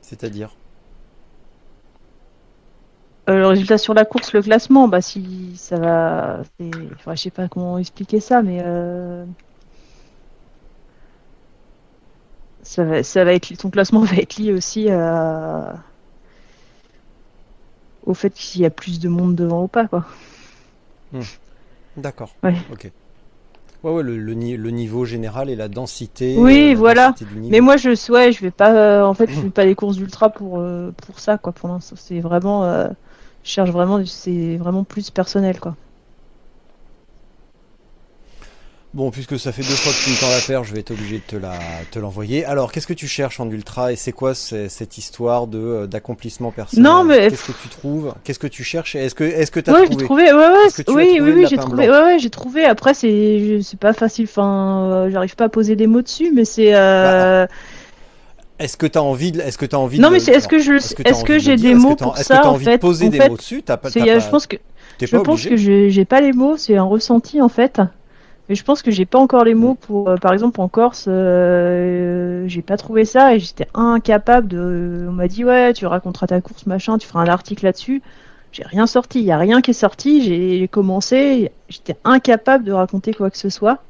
C'est-à-dire? Euh, le résultat sur la course, le classement, bah si ça va, enfin, je sais pas comment expliquer ça, mais euh, ça va, ça va être, ton classement va être lié aussi à- au fait qu'il y a plus de monde devant ou pas, quoi. D'accord. Ouais. Ok. Ouais, ouais, le, le ni- le niveau général et la densité. Oui, euh, voilà. densité. Mais moi, je, ouais, je vais pas, euh, en fait, je fais pas des courses d'ultra pour euh, pour ça, quoi. Pour l'instant, c'est vraiment, je cherche vraiment, c'est vraiment plus personnel, quoi. Bon, puisque ça fait deux fois que tu me tends la perche, je vais être obligé de te la te l'envoyer. Alors, qu'est-ce que tu cherches en ultra et c'est quoi cette histoire de euh, d'accomplissement personnel? Non, mais- qu'est-ce que tu trouves? Qu'est-ce que tu cherches? Est-ce que est-ce que t'as Ouais, j'ai trouvé? trouvé. Ouais, ouais. Est-ce que tu as oui, trouvé oui, oui, j'ai trouvé. Ouais, ouais, j'ai trouvé. Après, c'est, pas facile. Enfin, euh, j'arrive pas à poser des mots dessus, mais c'est. Euh... Est-ce que t'as envie de Est-ce que t'as envie non, de mais. Est-ce que je, Est-ce que est-ce que de j'ai dire? Des mots pour Est-ce que ça en envie fait? de poser En des fait, mots dessus? Pas. pas- je pense que je pense que j'ai pas les mots. C'est un ressenti en fait. Mais je pense que j'ai pas encore les mots pour, euh, par exemple, en Corse, euh, j'ai pas trouvé ça et j'étais incapable de. On m'a dit ouais, tu raconteras ta course, machin, tu feras un article là-dessus. J'ai rien sorti, il y a rien qui est sorti. J'ai commencé, j'étais incapable de raconter quoi que ce soit.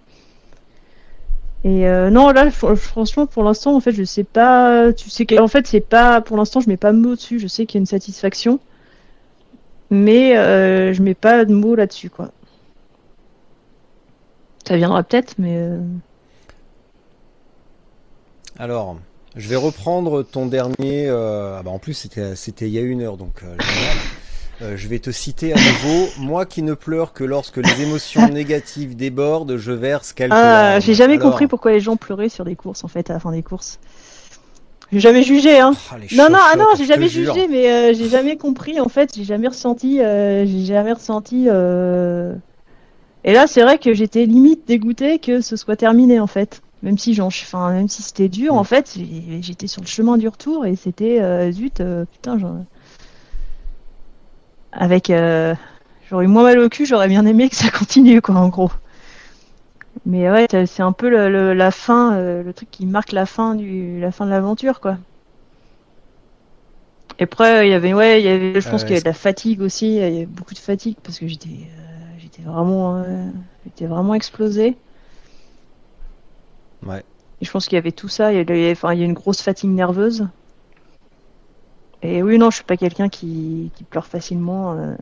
Et euh, non, là, fr- franchement, pour l'instant, en fait, je sais pas. Tu sais en fait, c'est pas. Pour l'instant, je mets pas de mots dessus. Je sais qu'il y a une satisfaction, mais euh, je mets pas de mots là-dessus, quoi. Ça viendra peut-être, mais euh, Alors, je vais reprendre ton dernier. euh, ah bah en plus, c'était c'était il y a une heure, donc euh. Euh, je vais te citer à nouveau. Moi qui ne pleure que lorsque les émotions négatives débordent, je verse quelques ah, j'ai jamais Alors, compris pourquoi les gens pleuraient sur des courses, en fait, à la fin des courses. J'ai jamais jugé, hein. ah, Non, non, ah non, j'ai jamais jure. jugé, mais j'ai jamais compris, en fait, j'ai jamais ressenti, j'ai jamais ressenti. Et là, c'est vrai que j'étais limite dégoûtée que ce soit terminé, en fait. Même si j'en, enfin, même si c'était dur, Mm. en fait, j'étais sur le chemin du retour et c'était euh, zut, euh, putain, j'en- avec, euh, j'aurais eu moins mal au cul, j'aurais bien aimé que ça continue, quoi, en gros. Mais ouais, c'est un peu le, le- la fin, euh, le truc qui marque la fin du, la fin de l'aventure, quoi. Et après, il y avait, ouais, il y avait, je pense qu'il y avait de la fatigue aussi, il y avait beaucoup de fatigue parce que j'étais, j'étais vraiment, euh, j'étais vraiment explosé. Ouais. Et je pense qu'il y avait tout ça, il y avait, enfin, il y a une grosse fatigue nerveuse. Et oui, non, je suis pas quelqu'un qui, qui pleure facilement euh,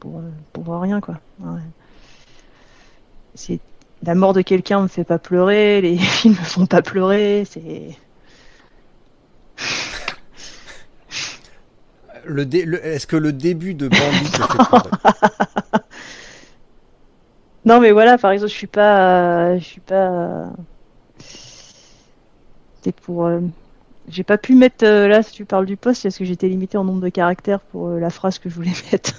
pour, pour rien, quoi. Ouais. C'est la mort de quelqu'un me fait pas pleurer, les films me font pas pleurer, c'est. Le dé- le- Est-ce que le début de Bambi te fait pleurer? Non, mais voilà, par exemple, je suis pas, je suis pas. C'est pour. euh, J'ai pas pu mettre euh, là, si tu parles du poste, parce que j'étais limité en nombre de caractères pour euh, la phrase que je voulais mettre.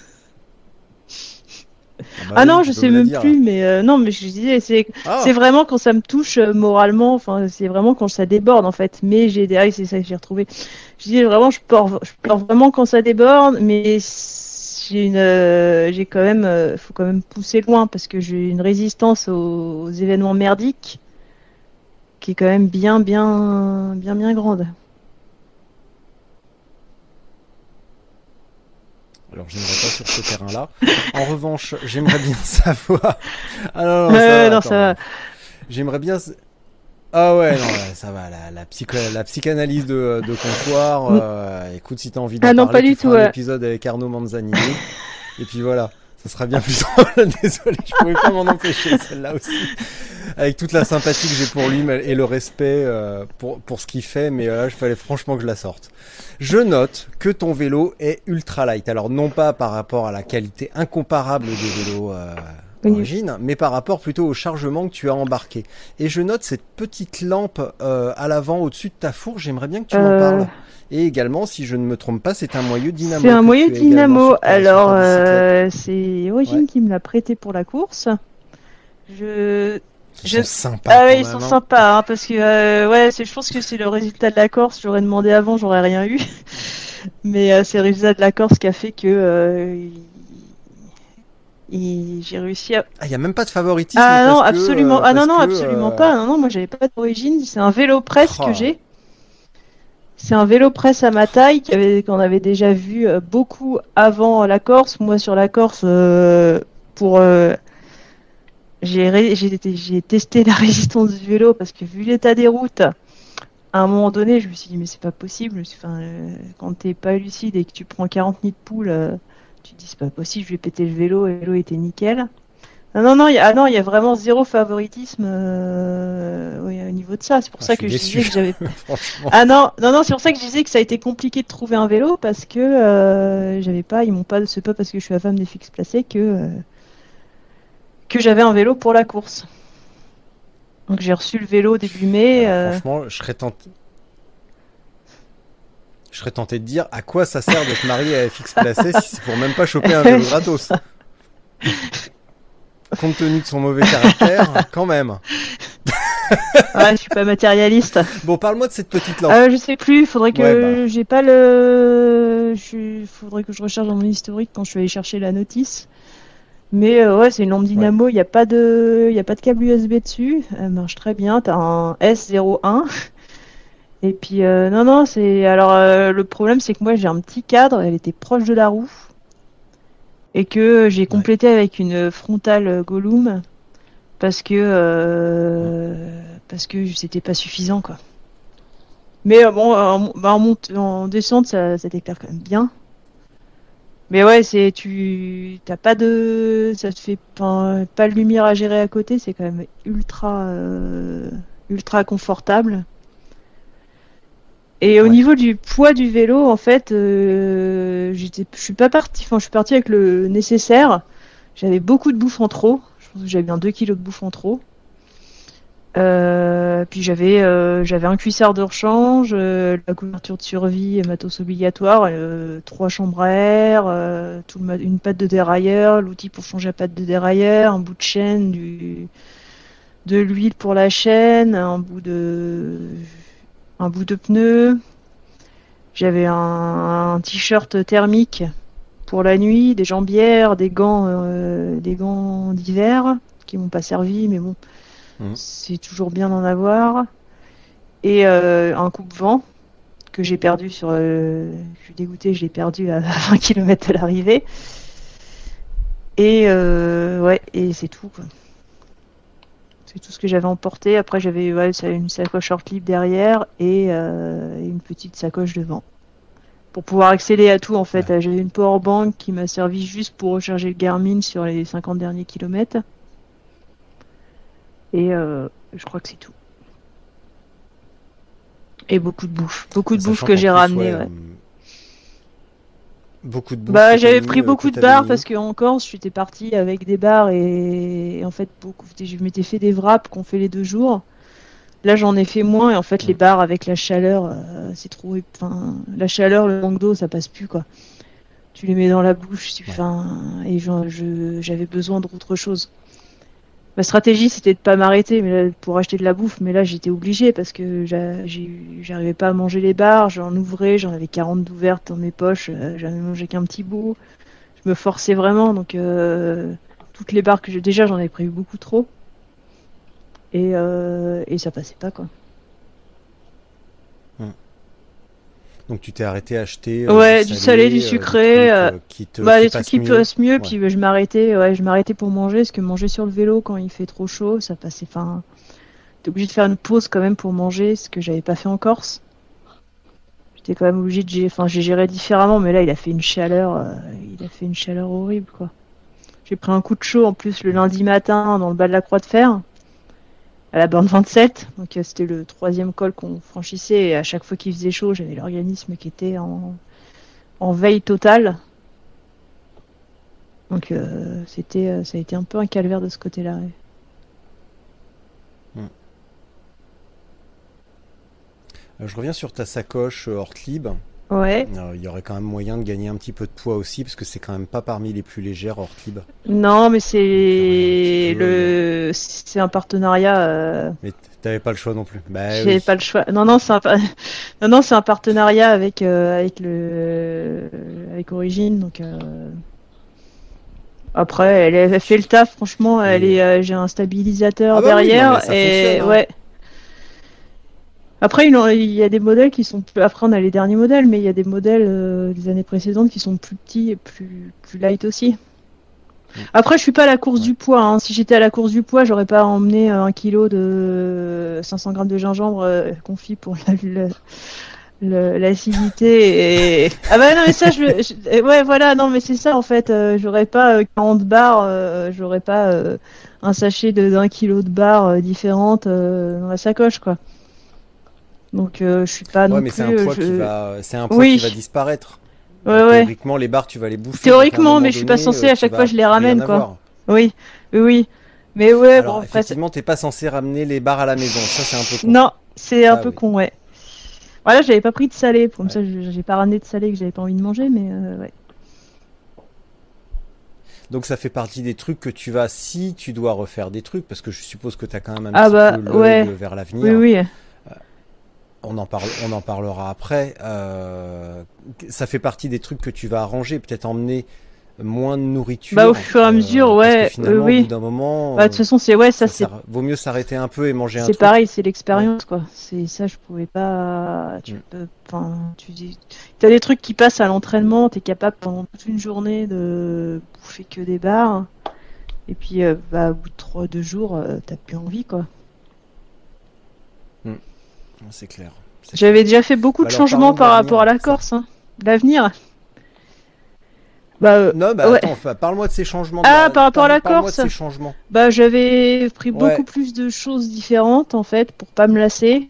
bah Ah oui, non, je sais même dire. plus, mais euh, non, mais je disais, c'est Ah, c'est vraiment quand ça me touche euh, moralement, enfin, c'est vraiment quand ça déborde en fait. Mais j'ai des ah, c'est ça que j'ai retrouvé. Je dis vraiment, je pleure, je pleure vraiment quand ça déborde, mais j'ai une, euh, j'ai quand même, euh, faut quand même pousser loin parce que j'ai une résistance aux, aux événements merdiques qui est quand même bien, bien, bien, bien grande. Alors, je n'irai pas sur ce terrain-là. En revanche, j'aimerais bien savoir. Ah non, non, Ouais, ça va, non, attends. ça va. J'aimerais bien. Ah ouais, non, ça va. La, la, psycho... la psychanalyse de, de comptoir. euh, écoute, si t'as envie d'en Ah non, parler, pas du tu feras un épisode avec Arnaud Manzanini. Et puis voilà. Ça sera bien plus drôle. Désolé, je pouvais pas m'en empêcher celle-là aussi. Avec toute la sympathie que j'ai pour lui et le respect euh, pour, pour ce qu'il fait, mais là, il fallait franchement que je la sorte. Je note que ton vélo est ultra light. Alors non pas par rapport à la qualité incomparable des vélos euh, d'origine, mais par rapport plutôt au chargement que tu as embarqué. Et je note cette petite lampe euh, à l'avant au-dessus de ta fourche. J'aimerais bien que tu m'en parles. Et également, si je ne me trompe pas, c'est un moyeu dynamo. C'est un moyeu dynamo. Alors, euh, c'est Origine qui me l'a prêté pour la course. Je. Ils sont sympas. Ah ouais, ils sont hein. sympas, hein, parce que euh, ouais, je pense que c'est le résultat de la course. J'aurais demandé avant, j'aurais rien eu. Mais euh, c'est le résultat de la course qui a fait que euh, j'ai réussi à. Ah, il y a même pas de favoritisme. Ah non, absolument. ah non, non, absolument pas. Non, non, moi j'avais pas d'origine. C'est un vélo presse que oh. j'ai. C'est un vélo presse à ma taille qu'on avait déjà vu euh, beaucoup avant la Corse. Moi, sur la Corse, euh, pour euh, j'ai testé la résistance du vélo parce que vu l'état des routes, à un moment donné, je me suis dit mais c'est pas possible. Enfin, quand t'es pas lucide et que tu prends 40 nids de poule, tu te dis c'est pas possible, je vais péter le vélo et le vélo était nickel. Non, non, non, il y a, ah non, il y a vraiment zéro favoritisme euh, au niveau de ça. C'est pour ah, ça que je disais que j'avais. ah non, non, non, c'est pour ça que je disais que ça a été compliqué de trouver un vélo parce que euh, j'avais pas, ils m'ont pas, c'est pas parce que je suis la femme des fixes placés que euh, que j'avais un vélo pour la course. Donc j'ai reçu le vélo début mai. Franchement, je serais tenté. Je serais tenté de dire à quoi ça sert d'être marié à FX placé si c'est pour même pas choper un vélo gratos? Compte tenu de son mauvais caractère, quand même. ouais, je suis pas matérialiste. Bon, parle-moi de cette petite lampe. Euh, je sais plus, faudrait que bah. j'ai pas le, je... faudrait que je recherche dans mon historique quand je suis allé chercher la notice. Mais euh, ouais, c'est une lampe dynamo, il n'y a pas de, y a pas de câble USB dessus, elle marche très bien. T'as un S01. Et puis euh, non non, c'est alors euh, le problème c'est que moi j'ai un petit cadre, elle était proche de la roue et que j'ai complété avec une frontale Gollum parce que euh, parce que c'était pas suffisant quoi. Mais euh, bon, en, bah, en, en descente, ça, ça t'éclaire quand même bien. Mais ouais, c'est tu t'as pas de ça te fait pas, pas de lumière à gérer à côté, c'est quand même ultra euh, ultra confortable. Et au niveau du poids du vélo, en fait, euh, je suis pas parti, enfin, je suis parti avec le nécessaire. J'avais beaucoup de bouffe en trop. Je pense que j'avais bien 2 kilos de bouffe en trop. Euh, puis j'avais euh, j'avais un cuissard de rechange, euh, la couverture de survie et matos obligatoire, euh, trois chambres à air, tout une patte de dérailleur, l'outil pour changer la patte de dérailleur, un bout de chaîne, du, de l'huile pour la chaîne, un bout de un bout de pneu. J'avais un, t-shirt thermique pour la nuit, des jambières, des gants, euh, des gants d'hiver qui m'ont pas servi, mais bon, mmh. c'est toujours bien d'en avoir. Et euh, un coupe-vent que j'ai perdu sur. Euh, je suis dégoûté, je l'ai perdu à 20 km de l'arrivée. Et ouais, et c'est tout quoi. C'est tout ce que j'avais emporté. Après, j'avais une sacoche short libre derrière euh, et une petite sacoche devant. Pour pouvoir accéder à tout, en fait. J'avais une power bank qui m'a servi juste pour recharger le Garmin sur les 50 derniers kilomètres. Et euh, je crois que c'est tout. Et beaucoup de bouffe. Beaucoup de bouffe que j'ai ramené. Ouais. Beaucoup de Bah, j'avais pris euh, beaucoup de barres parce qu'en Corse, j'étais parti avec des barres et... en fait, beaucoup... je m'étais fait des wraps qu'on fait les deux jours. Là, j'en ai fait moins et en fait, les barres avec la chaleur, euh, c'est trop. Enfin, la chaleur, le manque d'eau, ça passe plus quoi. Tu les mets dans la bouche, tu... et j'avais besoin d'autre chose ma stratégie c'était de pas m'arrêter mais pour acheter de la bouffe. Mais là j'étais obligée parce que j'arrivais pas à manger les barres. J'en ouvrais j'en avais 40 d'ouvertes dans mes poches euh, j'en ai mangé qu'un petit bout. Je me forçais vraiment donc euh, toutes les barres que j'ai déjà j'en avais pris beaucoup trop. Et, euh, et ça passait pas quoi Donc tu t'es arrêté à acheter euh, ouais, du salé, du euh, sucré, euh, qui te, bah, des trucs qui passent mieux. Puis je m'arrêtais, ouais, je m'arrêtais pour manger, parce que manger sur le vélo quand il fait trop chaud, ça passait. Enfin, t'es obligé de faire une pause quand même pour manger, ce que j'avais pas fait en Corse. J'étais quand même obligé de, enfin, j'ai géré différemment, mais là il a fait une chaleur, il a fait une chaleur horrible quoi. J'ai pris un coup de chaud en plus le lundi matin dans le bas de la Croix de Fer, à la borne 27. Donc euh, c'était le troisième col qu'on franchissait et à chaque fois qu'il faisait chaud, j'avais l'organisme qui était en, veille totale. Donc euh, c'était, euh, ça a été un peu un calvaire de ce côté-là. Euh, Je reviens sur ta sacoche euh, Hortlib. Ouais. Euh, Il y aurait quand même moyen de gagner un petit peu de poids aussi, parce que c'est quand même pas parmi les plus légères Hortlib. Non, mais c'est peu, le, c'est un partenariat. euh, Mais t'avais pas le choix non plus. Bah, J'avais oui. pas le choix. Non, non, c'est un, non, non, c'est un partenariat avec euh, avec le avec Origine. Donc euh, après, elle, elle fait le taf. Franchement, elle est. euh, J'ai un stabilisateur Ah bah oui, derrière non, et fonctionne, hein. ouais. Après, il y a des modèles qui sont plus. Après, on a les derniers modèles, mais il y a des modèles euh, des années précédentes qui sont plus petits et plus plus light aussi. Après, je suis pas à la course du poids. hein. Si j'étais à la course du poids, j'aurais pas emmené euh, un kilo de 500 grammes de gingembre euh, confit pour la- l'acidité. Et... Ah bah non, mais ça, je, je- ouais, voilà, non, mais c'est ça en fait. euh, j'aurais pas euh, 40 barres, euh, j'aurais pas un sachet de d'un kilo de barres différentes dans la sacoche, quoi. Donc, euh, je suis pas non Ouais, mais plus. c'est un euh, poids je- qui va, c'est un poids Oui. qui va disparaître. Ouais, Donc, ouais. Théoriquement, les barres, tu vas les bouffer. Théoriquement, mais je suis pas donné, censée, euh, à tu chaque fois, je les ramène, quoi. avoir. Oui, oui. Mais ouais, Alors, bon, après, effectivement, t'es pas censé ramener les barres à la maison. Ça, c'est un peu con. Non, c'est un Ah peu oui. con, ouais. Voilà, j'avais pas pris de salé, comme Ouais. ça j'ai pas ramené de salé que j'avais pas envie de manger, mais euh, ouais. Donc, ça fait partie des trucs que tu vas, si tu dois refaire des trucs, parce que je suppose que t'as quand même un Ah petit bah, peu l'œil ouais. vers l'avenir. Oui, oui. On en, parle, on en parlera après. Euh, ça fait partie des trucs que tu vas arranger, peut-être emmener moins de nourriture. Bah, au fur et à mesure, parce ouais, euh, oui. Au bout d'un moment, Bah, de toute façon, c'est ouais, ça, ça c'est vaut mieux s'arrêter un peu et manger un c'est truc. pareil, c'est l'expérience, quoi. C'est ça, je pouvais pas. Tu Mm. peux, enfin, tu dis, t'as des trucs qui passent à l'entraînement, t'es capable pendant toute une journée de bouffer que des barres, et puis euh, bah, au bout de trois, deux jours, euh, t'as plus envie, quoi. C'est clair. J'avais déjà fait beaucoup de Bah changements par rapport à la. Corse, hein. L'avenir. Bah, euh, Non, bah Ouais. attends, enfin, parle-moi de ces changements. Ah, la- par rapport à la parle-moi Corse. de ces changements. Bah, j'avais pris Ouais. beaucoup plus de choses différentes en fait pour pas me lasser.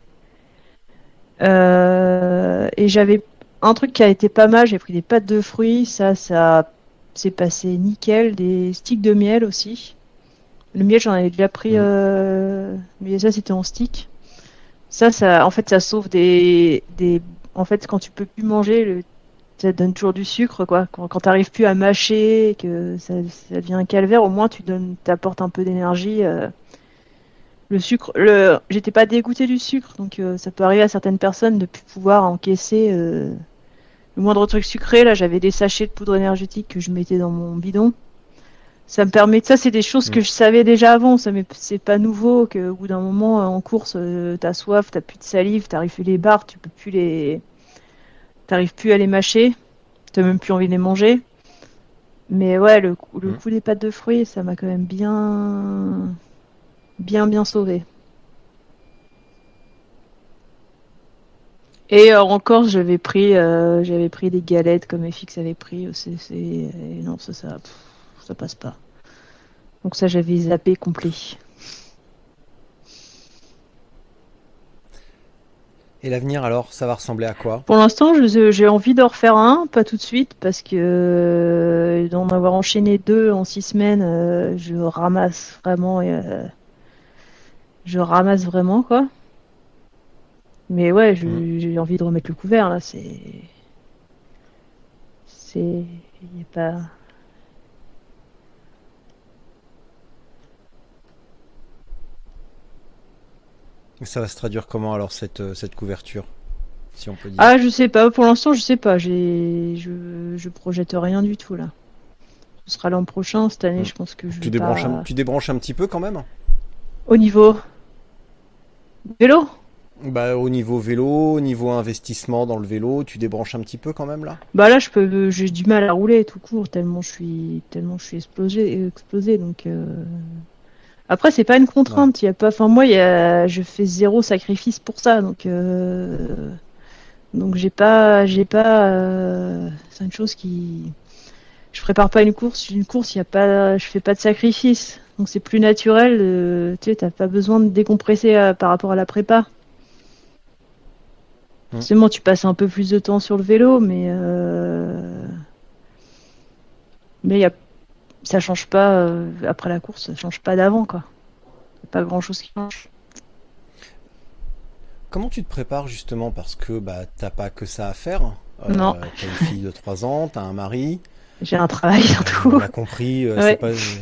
Euh, et j'avais un truc qui a été pas mal, j'ai pris des pâtes de fruits, ça, ça s'est passé nickel, des sticks de miel aussi. Le miel, j'en avais déjà pris, Mhm. euh, mais ça, c'était en stick. Ça, en fait, ça sauve des, des, en fait, quand tu peux plus manger, le, ça donne toujours du sucre, quoi. Quand, quand t'arrives plus à mâcher, que ça, ça devient un calvaire, au moins tu donnes, t'apportes un peu d'énergie. euh. Le sucre, le, j'étais pas dégoûté du sucre, donc euh, ça peut arriver à certaines personnes de plus pouvoir encaisser euh, le moindre truc sucré. Là, j'avais des sachets de poudre énergétique que je mettais dans mon bidon. Ça me permet, ça c'est des choses que Mm. je savais déjà avant. Ça c'est pas nouveau que au bout d'un moment euh, en course, euh, t'as soif, t'as plus de salive, t'arrives plus les barres, tu peux plus les, t'arrives plus à les mâcher, t'as même plus envie de les manger. Mais ouais, le, coup- le Mm. coup des pâtes de fruits, ça m'a quand même bien, bien, bien sauvé. Et euh, encore, j'avais pris, euh, j'avais pris des galettes comme FX avait pris. Et non, ça, ça, pff, ça passe pas. Donc ça, j'avais zappé complet. Et l'avenir, alors, ça va ressembler à quoi? Pour l'instant, je- j'ai envie d'en refaire un, pas tout de suite, parce que euh, d'en avoir enchaîné deux en six semaines, euh, je ramasse vraiment, euh, je ramasse vraiment quoi. Mais ouais, Mhm. j'ai envie de remettre le couvert là. C'est, c'est, y a pas. Ça va se traduire comment, alors, cette, euh, cette couverture Si on peut dire? Ah, je sais pas. Pour l'instant, je sais pas. J'ai, je, je projette rien du tout là. Ce sera l'an prochain. Cette année, Mhm. je pense que je tu, vais débranches pas... un, tu débranches un petit peu quand même? Au niveau vélo? Bah, au niveau vélo, au niveau investissement dans le vélo, tu débranches un petit peu quand même là? Bah là, je peux, j'ai du mal à rouler tout court tellement je suis, tellement je suis explosé, explosé. Donc euh, après, c'est pas une contrainte. Il y a pas, enfin moi, il y a, je fais zéro sacrifice pour ça. Donc euh, donc j'ai pas, j'ai pas, euh, c'est une chose qui, je prépare pas une course. Une course, il y a pas, je fais pas de sacrifice. Donc c'est plus naturel. tu sais, t'as pas besoin de décompresser par rapport à la prépa. Forcément, tu passes un peu plus de temps sur le vélo, mais euh... mais y a... ça change pas euh, après la course, ça change pas d'avant quoi. Pas grand chose qui change. Comment tu te prépares justement parce que bah t'as pas que ça à faire. Euh, non. T'as une fille de 3 ans, t'as un mari. J'ai un travail surtout. On a compris, euh,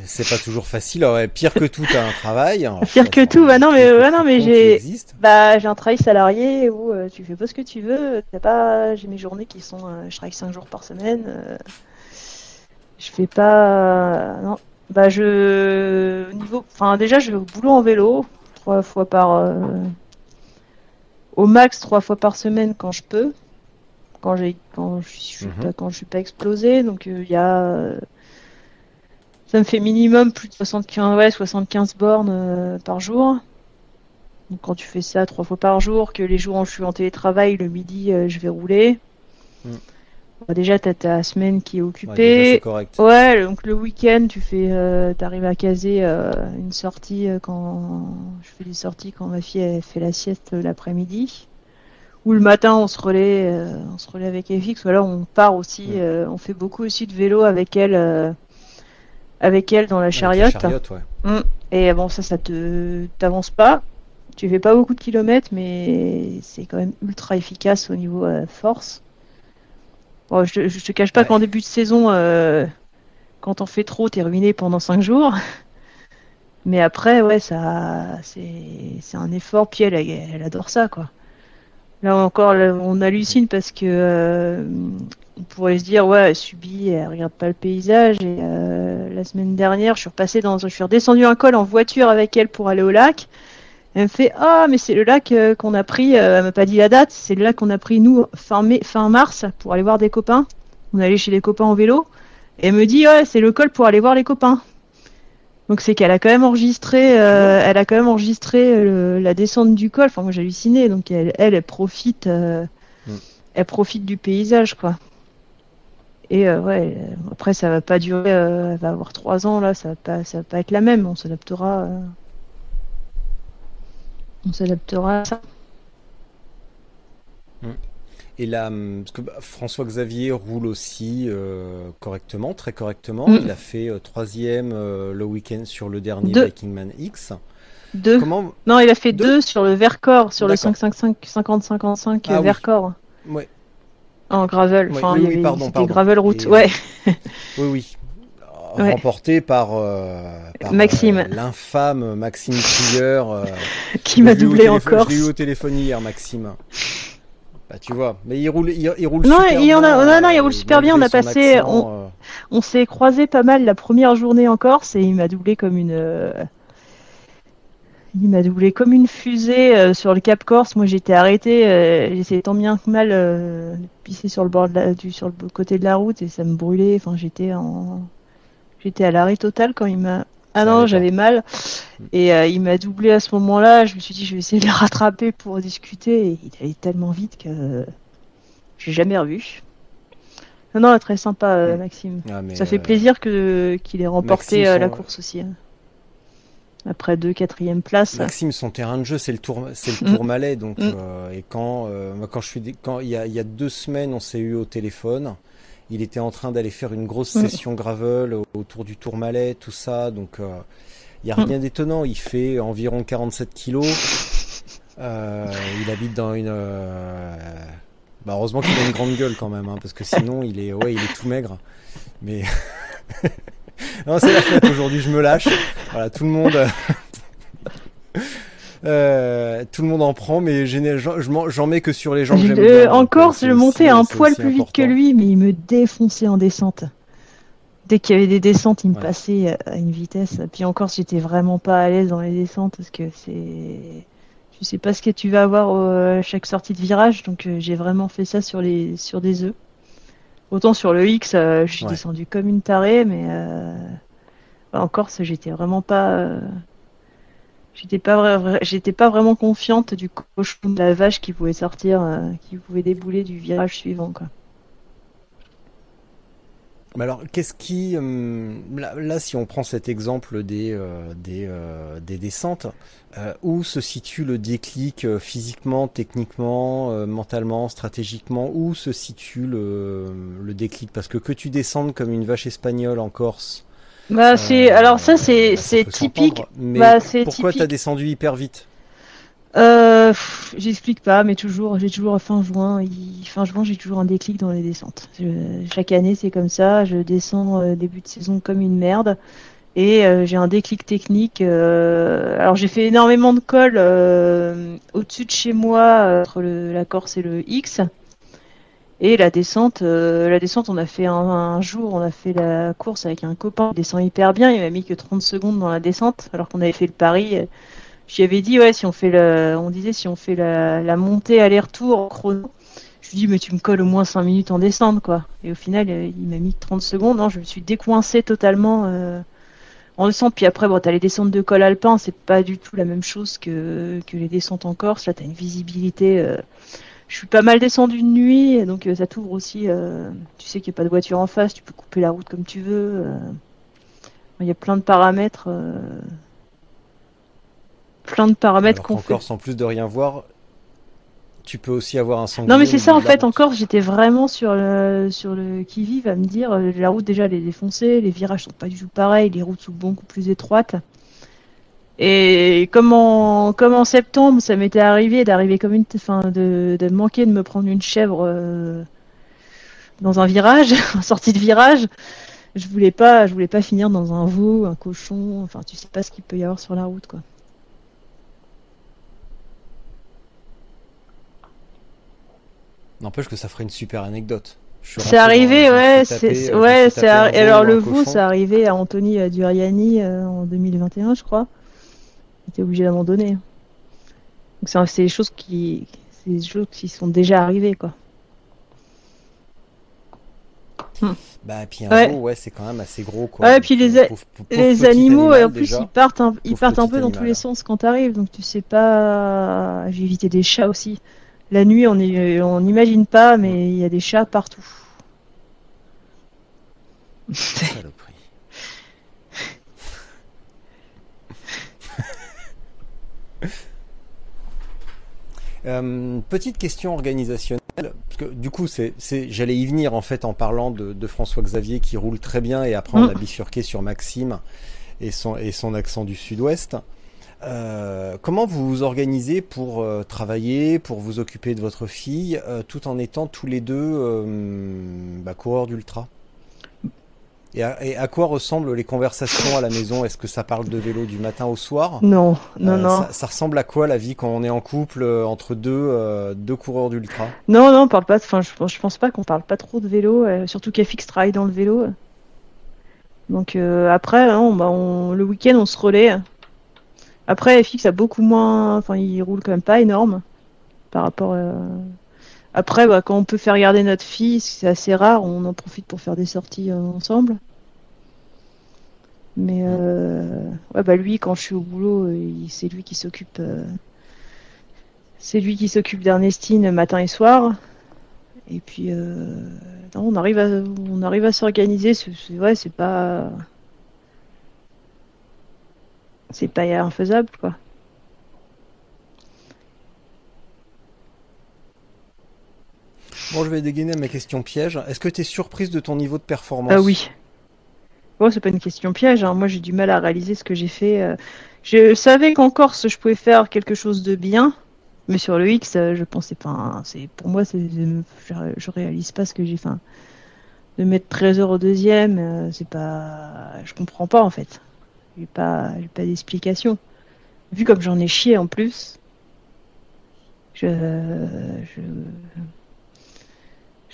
c'est pas, toujours facile. pire que tout, t'as un travail. pire que tout, bah non mais, non mais j'ai, bah j'ai un travail salarié où euh, tu fais pas ce que tu veux. T'as pas, j'ai mes journées qui sont, euh, je travaille 5 jours par semaine. Je fais pas, non, bah je, niveau, enfin déjà je vais au boulot en vélo trois fois par, au max trois fois par semaine quand je peux quand j'ai quand je suis mhm. pas quand je suis pas explosé donc euh, il y a euh, ça me fait minimum plus de 75 ouais 75 bornes euh, par jour donc quand tu fais ça trois fois par jour que les jours où je suis en télétravail le midi je vais rouler mm. Bah, déjà t'as ta semaine qui est occupée ouais, donc le week-end tu fais t'arrives à caser une sortie quand je fais des sorties quand ma fille elle fait la sieste l'après-midi ou le matin on se relaie, euh, on se relaie avec FX, ou alors on part aussi, euh, on fait beaucoup aussi de vélo avec elle, euh, avec elle dans la chariote. Mm. Et bon, ça, ça te t'avance pas. Tu fais pas beaucoup de kilomètres, mais c'est quand même ultra efficace au niveau force. Je, je, te cache pas qu'en début de saison, quand on fait trop, t'es ruiné pendant 5 jours. Mais après, ouais, ça, c'est un effort. Puis elle, elle adore ça, quoi. Là encore, on hallucine parce que euh, on pourrait se dire ouais, elle subit, elle regarde pas le paysage. Et euh, la semaine dernière, je suis repassée dans, je suis redescendu un col en voiture avec elle pour aller au lac. Elle me fait ah mais c'est le lac euh, qu'on a pris. elle m'a pas dit la date. C'est le lac qu'on a pris nous fin mai, fin mars pour aller voir des copains. On allait chez les copains en vélo. Et elle me dit ouais c'est le col pour aller voir les copains. Donc c'est qu'elle a quand même enregistré, euh, elle a quand même enregistré euh, la descente du col. Enfin moi j'ai halluciné. Donc elle, elle, profite, euh, mm. elle profite du paysage quoi. Et ouais, après ça va pas durer, elle va avoir trois ans là, ça va pas, ça va pas être la même. On s'adaptera, on s'adaptera à ça. Mm. Et là, hum, parce que bah, François Xavier roule aussi euh, correctement, très correctement. Mm. Il a fait euh, troisième euh, le week-end sur le dernier Viking Man X. Deux. Comment... Non, il a fait deux, sur le Vercors, sur le 50-55 ah, Vercors. Oui. Ouais. En gravel. enfin, oui, oui, pardon, pardon. gravel route, ouais. oui, oui. Remporté par, Maxime. l'infâme Maxime Prieur. qui m'a doublé encore. Je l'ai eu au téléphone hier, Maxime. Bah, tu vois, mais il roule, il, roule non, super il bien. A, non, non, il roule super bien. On a passé, on, euh. on s'est croisé pas mal la première journée en Corse et il m'a doublé comme une, euh, il m'a doublé comme une fusée euh, sur le Cap Corse. Moi, j'étais arrêté, j'essayais tant bien que mal de pisser sur le bord de la, du, sur le côté de la route et ça me brûlait. Enfin, j'étais en, j'étais à l'arrêt total quand il m'a ah non, j'avais mal. Et euh, il m'a doublé à ce moment-là. Je me suis dit, je vais essayer de le rattraper pour discuter. Et il allait tellement vite que j'ai jamais revu. Non, non, très sympa, euh, Maxime. Ah, ça fait euh, plaisir que qu'il ait remporté la course aussi. Hein. Après deux quatrièmes places. Maxime, son terrain de jeu, c'est le tour, c'est le mm. tour Malais. Donc, et quand, quand je suis, quand il y a, il y a deux semaines, on s'est eu au téléphone il était en train d'aller faire une grosse mm. session gravel autour du Tourmalet, tout ça. Donc, il euh, n'y a mm. rien d'étonnant. Il fait environ 47 kilos. Euh, il habite dans une. Euh, bah, heureusement qu'il a une grande gueule quand même, hein, parce que sinon il est, ouais, il est tout maigre. Mais non, c'est la fête aujourd'hui. Je me lâche. Voilà, tout le monde. Euh, tout le monde en prend, mais j'en mets que sur les gens que j'aime. En Corse, je montais un poil plus vite que lui, mais il me défonçait en descente. Dès qu'il y avait des descentes, il me passait à une vitesse. Puis en Corse, j'étais vraiment pas à l'aise dans les descentes parce que c'est. Je sais pas ce que tu vas avoir à chaque sortie de virage, donc euh, j'ai vraiment fait ça sur, les... sur des œufs. Autant sur le X, euh, je suis descendu comme une tarée, mais en Corse, j'étais vraiment pas J'étais pas, pas vraiment confiante du cochon de la vache qui pouvait sortir, euh, qui pouvait débouler du virage suivant, quoi. Mais alors, qu'est-ce qui. Hum, là, si on prend cet exemple des, euh, des, euh, des, descentes, euh, où se situe le déclic physiquement, techniquement, mentalement, stratégiquement Où se situe le, le déclic? Parce que que tu descendes comme une vache espagnole en Corse. Bah, c'est. alors, ça, c'est bah, typique. Mais bah, pourquoi t'as descendu hyper vite euh, J'explique pas, mais toujours, j'ai toujours fin juin, fin juin, j'ai toujours un déclic dans les descentes. chaque année, c'est comme ça. Je descends euh, début de saison comme une merde, et euh, j'ai un déclic technique. Euh, alors, j'ai fait énormément de cols au-dessus de chez moi, entre la Corse et le X. Et la descente, la descente, on a fait un, jour, on a fait la course avec un copain, il descend hyper bien, il m'a mis que 30 secondes dans la descente, alors qu'on avait fait le pari J'y avais dit, ouais, si on fait le, on disait si on fait la, montée aller-retour chrono, je lui dis, mais tu me colles au moins 5 minutes en descente, quoi. Et au final, euh, il m'a mis 30 secondes. Non, je me suis décoincé totalement euh, en descente. Puis après, bon, t'as les descentes de col alpin, c'est pas du tout la même chose que, que les descentes en Corse. Là, t'as une visibilité. Euh, je suis pas mal descendu de nuit, donc ça t'ouvre aussi. tu sais qu'il n'y a pas de voiture en face, tu peux couper la route comme tu veux. Il y a plein de paramètres plein de paramètres qu'on fait. sans plus de rien voir, tu peux aussi avoir un sanglier. Non mais c'est ça en fait, encore j'étais vraiment sur le, sur le qui-vive à me dire, euh, la route déjà elle est défoncée, les virages sont pas du tout pareils, les routes sont beaucoup plus étroites. Et comme en, comme en septembre, ça m'était arrivé d'arriver comme une, enfin, de, de, manquer de me prendre une chèvre euh, dans un virage, en sortie de virage. Je voulais pas, je voulais pas finir dans un veau, un cochon. Enfin, tu sais pas ce qu'il peut y avoir sur la route, quoi. N'empêche que ça ferait une super anecdote. C'est arrivé, ouais, c'est ouais, c'est alors le veau, c'est arrivé à Anthony euh, Duriani euh, en 2021, je crois. Était obligé d'abandonner. Donc c'est des choses qui, c'est des choses qui sont déjà arrivées, quoi. Hmm. Bah, puis un ouais. c'est quand même assez gros, quoi. Ouais, puis les, les animaux, en plus, ils partent un, ils partent un peu dans tous les sens quand t'arrives, donc tu sais pas. J'ai évité des chats aussi. La nuit, on n'imagine pas, mais il y a des chats partout. Euh, petite question organisationnelle, parce que du coup, c'est, j'allais y venir en fait en parlant de, François Xavier qui roule très bien et après on a mm. bifurqué sur Maxime et son, et son accent du sud-ouest. Euh, comment vous vous organisez pour euh, travailler, pour vous occuper de votre fille, euh, tout en étant tous les deux bah, coureurs d'ultra? Et à, quoi ressemblent les conversations à la maison? Est-ce que ça parle de vélo du matin au soir? Non, non, non. Ça, ressemble à quoi la vie quand on est en couple entre deux, deux coureurs d'ultra? Non, non, on parle pas. Enfin, je, je pense pas qu'on parle pas trop de vélo, surtout qu'FX travaille dans le vélo. Donc après, hein, bah, le week-end, on se relaie. Après, FX a beaucoup moins. Enfin, il roule quand même pas énorme par rapport. À... Après, bah, quand on peut faire garder notre fille, c'est assez rare, on en profite pour faire des sorties euh, ensemble. Mais euh... ouais, bah lui, quand je suis au boulot, euh, c'est lui qui s'occupe. Euh, c'est lui qui s'occupe d'Ernestine matin et soir. Et puis, on arrive à, on arrive à s'organiser. C'est vrai, c'est pas c'est pas infaisable, quoi. Bon, je vais dégainer ma question piège. Est-ce que tu es surprise de ton niveau de performance Ah oui. Bon, c'est pas une question piège. Hein. Moi, j'ai du mal à réaliser ce que j'ai fait. Euh. Je savais qu'en Corse, je pouvais faire quelque chose de bien, mais sur le X, euh, je pensais pas. C'est pour moi, je, réalise pas ce que j'ai fait. De mettre 13 heures au deuxième, euh, c'est pas. Je comprends pas en fait. J'ai pas, pas d'explication. Vu comme j'en ai chié en plus, je, je,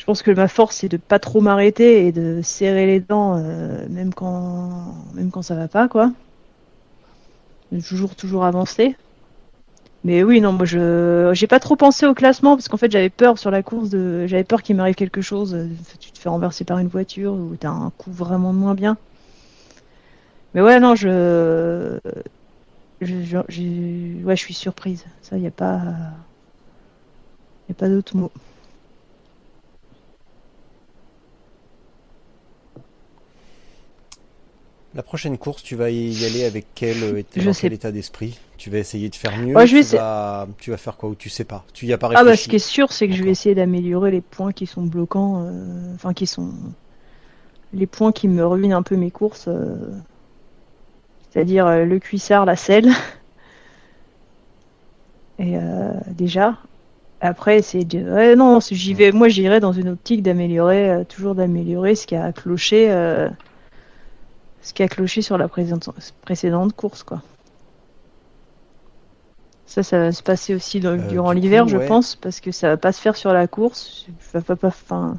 je, pense que ma force c'est de pas trop m'arrêter et de serrer les dents, euh, même quand, même quand ça va pas, quoi. De toujours, toujours avancer. Mais oui, non, moi je, j'ai pas trop pensé au classement parce qu'en fait j'avais peur sur la course de, j'avais peur qu'il m'arrive quelque chose. Tu te fais renverser par une voiture ou t'as un coup vraiment moins bien. Mais ouais, non, je. je, ouais, je suis surprise. Ça, n'y a pas. Il a pas d'autre mot. La prochaine course, tu vas y aller avec quel, état, quel état d'esprit? Tu vas essayer de faire mieux je tu, vas... tu, vas... faire quoi ou tu sais pas? Tu y as pas Ah bah ce qui est sûr, c'est que je vais essayer d'améliorer les points qui sont bloquants, enfin qui sont les points qui me ruinent un peu mes courses, c'est-à-dire le cuissard, la selle. Et déjà, après, c'est de... ouais, non, j'y vais. Moi, j'irai dans une optique d'améliorer, euh, toujours d'améliorer ce qui a cloché, euh, ce qui a cloché sur la précédente course, quoi. Ça, ça va se passer aussi euh, durant l'hiver, je pense, parce que ça va pas se faire sur la course. Je, pas, pas, fin...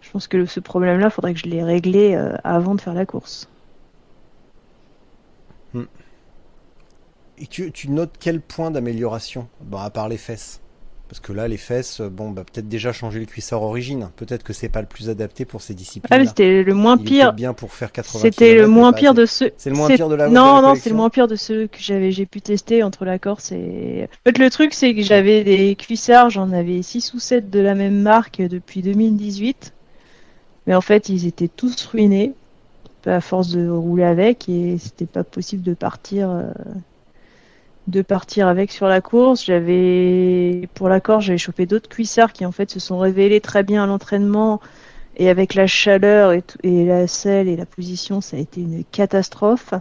je pense que ce problème-là, faudrait que je l'ai réglé avant de faire la course. Hmm. Et tu, tu notes quel point d'amélioration, bon, à part les fesses? Parce que là, les fesses, bon, bah, peut-être déjà changer le cuissard origine. Peut-être que c'est pas le plus adapté pour ces disciplines. Ah, c'était le moins pire. bien pour faire 80 C'était le moins pire de ceux. C'est le moins pire de la. Non, non, c'est le moins pire de ceux que j'avais, j'ai pu tester entre la Corse et. En fait, le truc, c'est que j'avais des cuissards, j'en avais 6 ou 7 de la même marque depuis 2018. Mais en fait, ils étaient tous ruinés à force de rouler avec et c'était pas possible de partir. Euh, de partir avec sur la course. J'avais pour la course, j'avais chopé d'autres cuissards qui en fait se sont révélés très bien à l'entraînement et avec la chaleur et, et, la selle et la position, ça a été une catastrophe.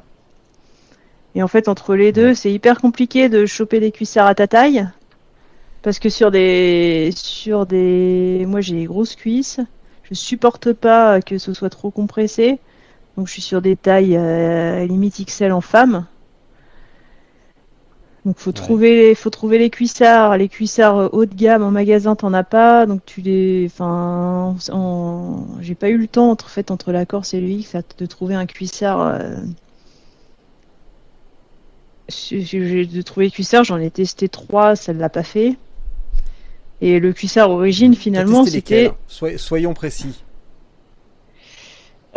Et en fait, entre les deux, c'est hyper compliqué de choper des cuissards à ta taille. Parce que sur des, sur des, moi j'ai des grosses cuisses. Je supporte pas que ce soit trop compressé. Donc je suis sur des tailles euh, limite XL en femme. Donc faut trouver les, faut trouver les cuissards, les cuissards euh, haut de gamme en magasin t'en as pas, donc tu les, enfin, j'ai pas eu le temps entre fait entre la Corse et le X de trouver un cuissard. Euh... De trouver les cuissards, j'en ai testé trois, ça ne l'a pas fait. Et le cuissard origine finalement c'était. Soyons précis.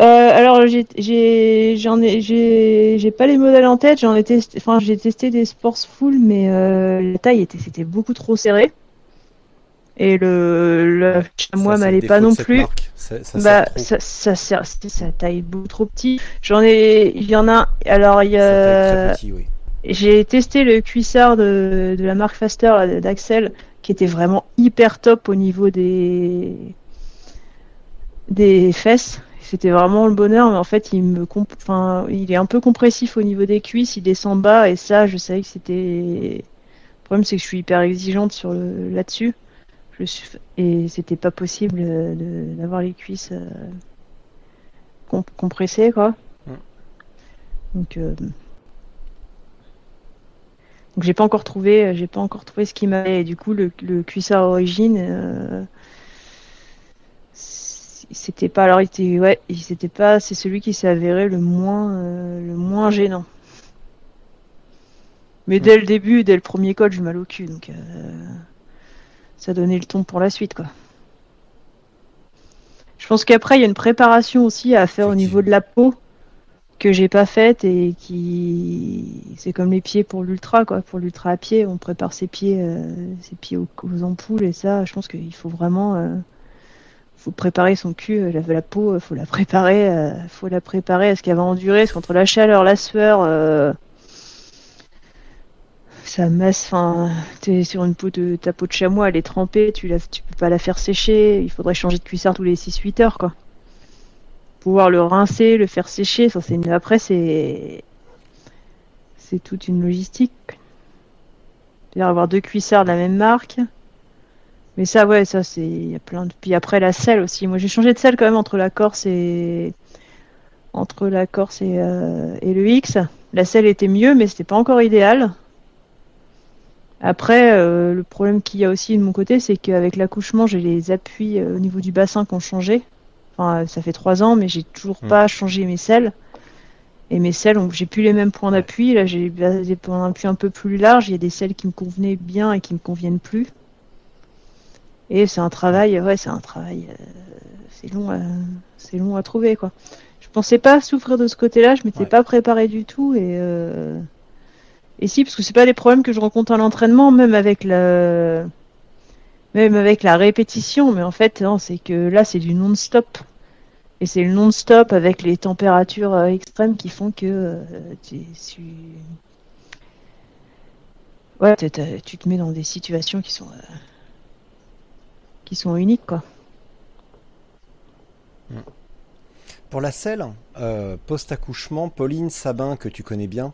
Euh, alors j'ai j'en ai j'ai j'ai pas les modèles en tête. J'en ai testé enfin j'ai testé des sports full mais euh, la taille était c'était beaucoup trop serré. Et le, le chamois m'allait pas non plus. ça, ça bah ça ça sert ça taille beaucoup trop petit j'en ai il y en a alors il y a oui. j'ai testé le cuissard de, de la marque Faster d'Axel qui était vraiment hyper top au niveau des des fesses c'était vraiment le bonheur, mais en fait, il me, enfin, il est un peu compressif au niveau des cuisses, il descend bas, et ça, je savais que c'était. Le problème, c'est que je suis hyper exigeante sur le là-dessus. Je suis... Et c'était pas possible d'avoir les cuisses euh, compressées, quoi. Donc. Euh... Donc j'ai pas encore trouvé, j'ai pas encore trouvé ce qui m'allait. Du coup, le, le cuissard origine, euh, c'était pas alors il était ouais c'était pas c'est celui qui s'est avéré le moins euh, le moins gênant. Mais dès le début dès le premier code j'ai mal au cul donc euh, ça donnait le ton pour la suite quoi. Je pense qu'après il y a une préparation aussi à faire au niveau de la peau que j'ai pas faite et qui c'est comme les pieds pour l'ultra quoi. Pour l'ultra à pied on prépare ses pieds euh, ses pieds aux, ampoules et ça je pense qu'il faut vraiment faut préparer son cul, euh, la, la peau, euh, faut la préparer, euh, faut la préparer à ce qu'elle va endurer, parce qu'entre la chaleur, la sueur, ça masse, enfin, t'es sur une peau de ta peau de chamois, elle est trempée, tu la, peux pas la faire sécher, il faudrait changer de cuissard tous les 6-8 heures, quoi. Pouvoir le rincer, le faire sécher, ça c'est après c'est, c'est toute une logistique. C'est-à-dire avoir deux cuissards de la même marque. Mais ça, ouais, ça, c'est. Il y a plein de. Puis après, la selle aussi. Moi, j'ai changé de selle quand même entre la Corse et. Entre la Corse et, euh, et le X. La selle était mieux, mais c'était pas encore idéal. Après, euh, le problème qu'il y a aussi de mon côté, c'est qu'avec l'accouchement, j'ai les appuis euh, au niveau du bassin qui ont changé. Enfin, ça fait trois ans, mais j'ai toujours hmm. pas changé mes selles. Et mes selles, j'ai plus les mêmes points d'appui. Là, j'ai des points d'appui un peu plus larges. Il y a des selles qui me convenaient bien et qui me conviennent plus. Et c'est un travail, ouais, c'est un travail, euh, c'est long, à, c'est long à trouver quoi. Je pensais pas souffrir de ce côté-là, je m'étais pas préparé du tout et euh, et si parce que c'est pas des problèmes que je rencontre à l'entraînement, même avec la même avec la répétition, mais en fait c'est que là c'est du non-stop. Et c'est le non-stop avec les températures extrêmes qui font que tu, ouais, tu te mets dans des situations qui sont qui sont uniques. Pour la selle, euh, post-accouchement, Pauline Sabin, que tu connais bien,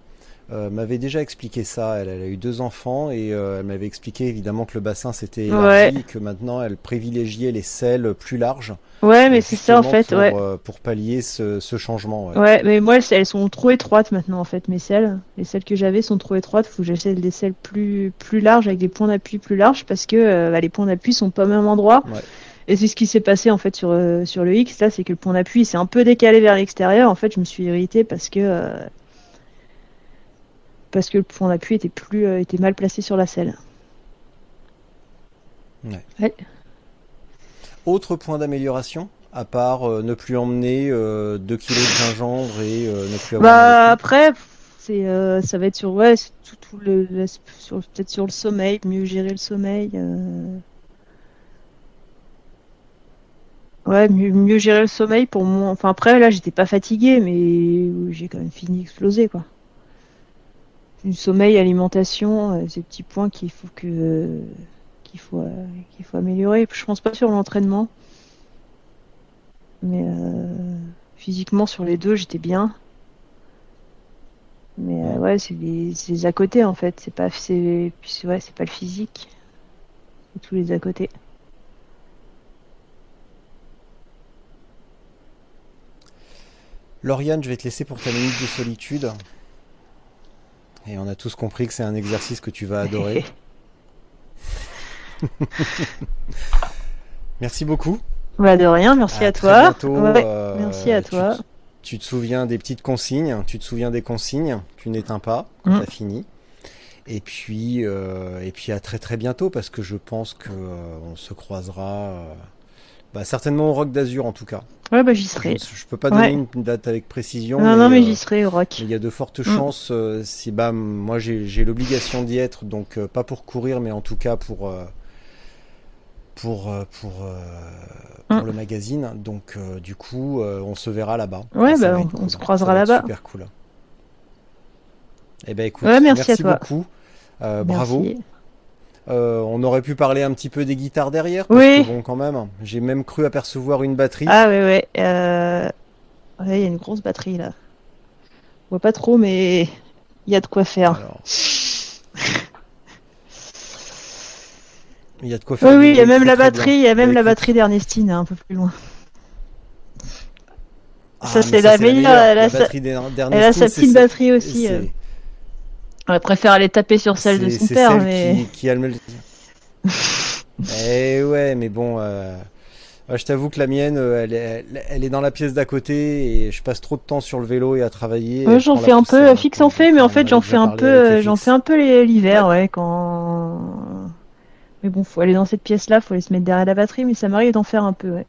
euh, m'avait déjà expliqué ça. Elle, a eu deux enfants et euh, elle m'avait expliqué évidemment que le bassin s'était élargi et que maintenant elle privilégiait les selles plus larges. Ouais, mais c'est ça en fait, pour, ouais. pour pallier ce, changement. Ouais. mais moi elles sont trop étroites maintenant en fait, mes selles. Les selles que j'avais sont trop étroites. Faut que j'essaie des selles plus plus larges avec des points d'appui plus larges parce que bah, les points d'appui sont pas au même endroit. Et c'est ce qui s'est passé en fait sur, euh, sur le X, là, c'est que le point d'appui s'est un peu décalé vers l'extérieur. En fait, je me suis irrité parce que euh, parce que le point d'appui était plus euh, était mal placé sur la selle. Ouais. Autre point d'amélioration à part ne plus emmener 2 kilos de gingembre et ne plus avoir. Bah après, c'est ça va être sur ouais, tout, tout le, peut-être sur le sommeil, mieux gérer le sommeil. Ouais, mieux, gérer le sommeil pour moi. Enfin, après, là, j'étais pas fatiguée, mais j'ai quand même fini exploser, quoi. Du sommeil, alimentation, euh, ces petits points qu'il faut que qu'il faut euh, qu'il faut améliorer. Je pense pas sur l'entraînement, mais euh, physiquement sur les deux, j'étais bien. Mais ouais, c'est les, à côté en fait. C'est pas c'est ouais, c'est pas le physique. C'est tous les à côté. Lauriane, je vais te laisser pour ta minute de solitude. Et on a tous compris que c'est un exercice que tu vas adorer. merci beaucoup. Bah de rien, merci à, toi. Euh, merci à toi. Tu, te souviens des petites consignes, tu te souviens des consignes, tu n'éteins pas quand mm. tu as fini. Et puis, euh, et puis à très très bientôt parce que je pense qu'on euh, se croisera bah, certainement au Rock d'Azur en tout cas. Ouais, bah j'y serai. Je, peux pas donner une date avec précision. Non, mais, non, mais j'y euh, serai au Rock. Il y a de fortes mm. chances. Euh, si bah moi j'ai l'obligation d'y être, donc euh, pas pour courir, mais en tout cas pour pour pour, pour mm. le magazine. Donc du coup, on se verra là-bas. Ouais, bah on, se croisera là-bas. Super cool. Eh ben écoute, merci, beaucoup. Bravo. Euh, on aurait pu parler un petit peu des guitares derrière. Parce oui. Que, bon, quand même, j'ai même cru apercevoir une batterie. Ah oui, oui. Euh... il y a une grosse batterie là. On voit pas trop, mais il y a de quoi faire. Il y a de quoi faire. Oui, oui, il y a même la batterie, il y a même la batterie d'Ernestine un peu plus loin. Ah, ça, c'est la, meilleure. Elle a sa petite batterie aussi. Elle préfère aller taper sur celle de son père, mais. Qui, a le... eh ouais, mais bon. Euh, je t'avoue que la mienne, euh, elle est, elle est dans la pièce d'à côté et je passe trop de temps sur le vélo et à travailler. Ouais, j'en fais un peu, fixe en fait, mais en fait j'en fais un peu, j'en fais un peu l'hiver, ouais, quand. Mais bon, faut aller dans cette pièce-là, faut aller se mettre derrière la batterie, mais ça m'arrive d'en faire un peu, ouais.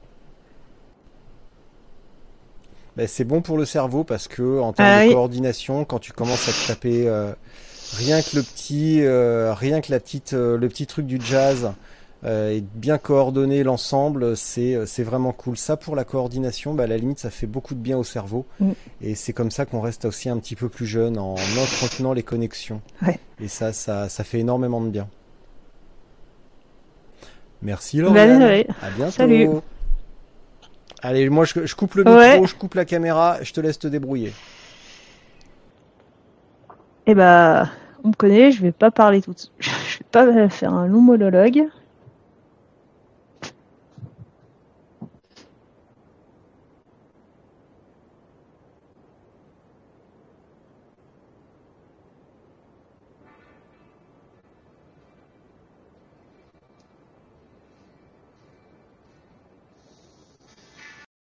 Ben, c'est bon pour le cerveau parce que en termes ah de coordination, quand tu commences à te taper euh, rien que le petit, euh, rien que la petite, euh, le petit truc du jazz euh, et bien coordonner l'ensemble, c'est c'est vraiment cool. Ça pour la coordination, bah, à la limite, ça fait beaucoup de bien au cerveau. Mm. Et c'est comme ça qu'on reste aussi un petit peu plus jeune en entretenant les connexions. Et ça, ça, ça fait énormément de bien. Merci Laurent. À bientôt. Salut. Allez, moi je, je coupe le micro, je coupe la caméra, je te laisse te débrouiller. Eh bah, on me connaît, je vais pas parler tout, je vais pas faire un long monologue.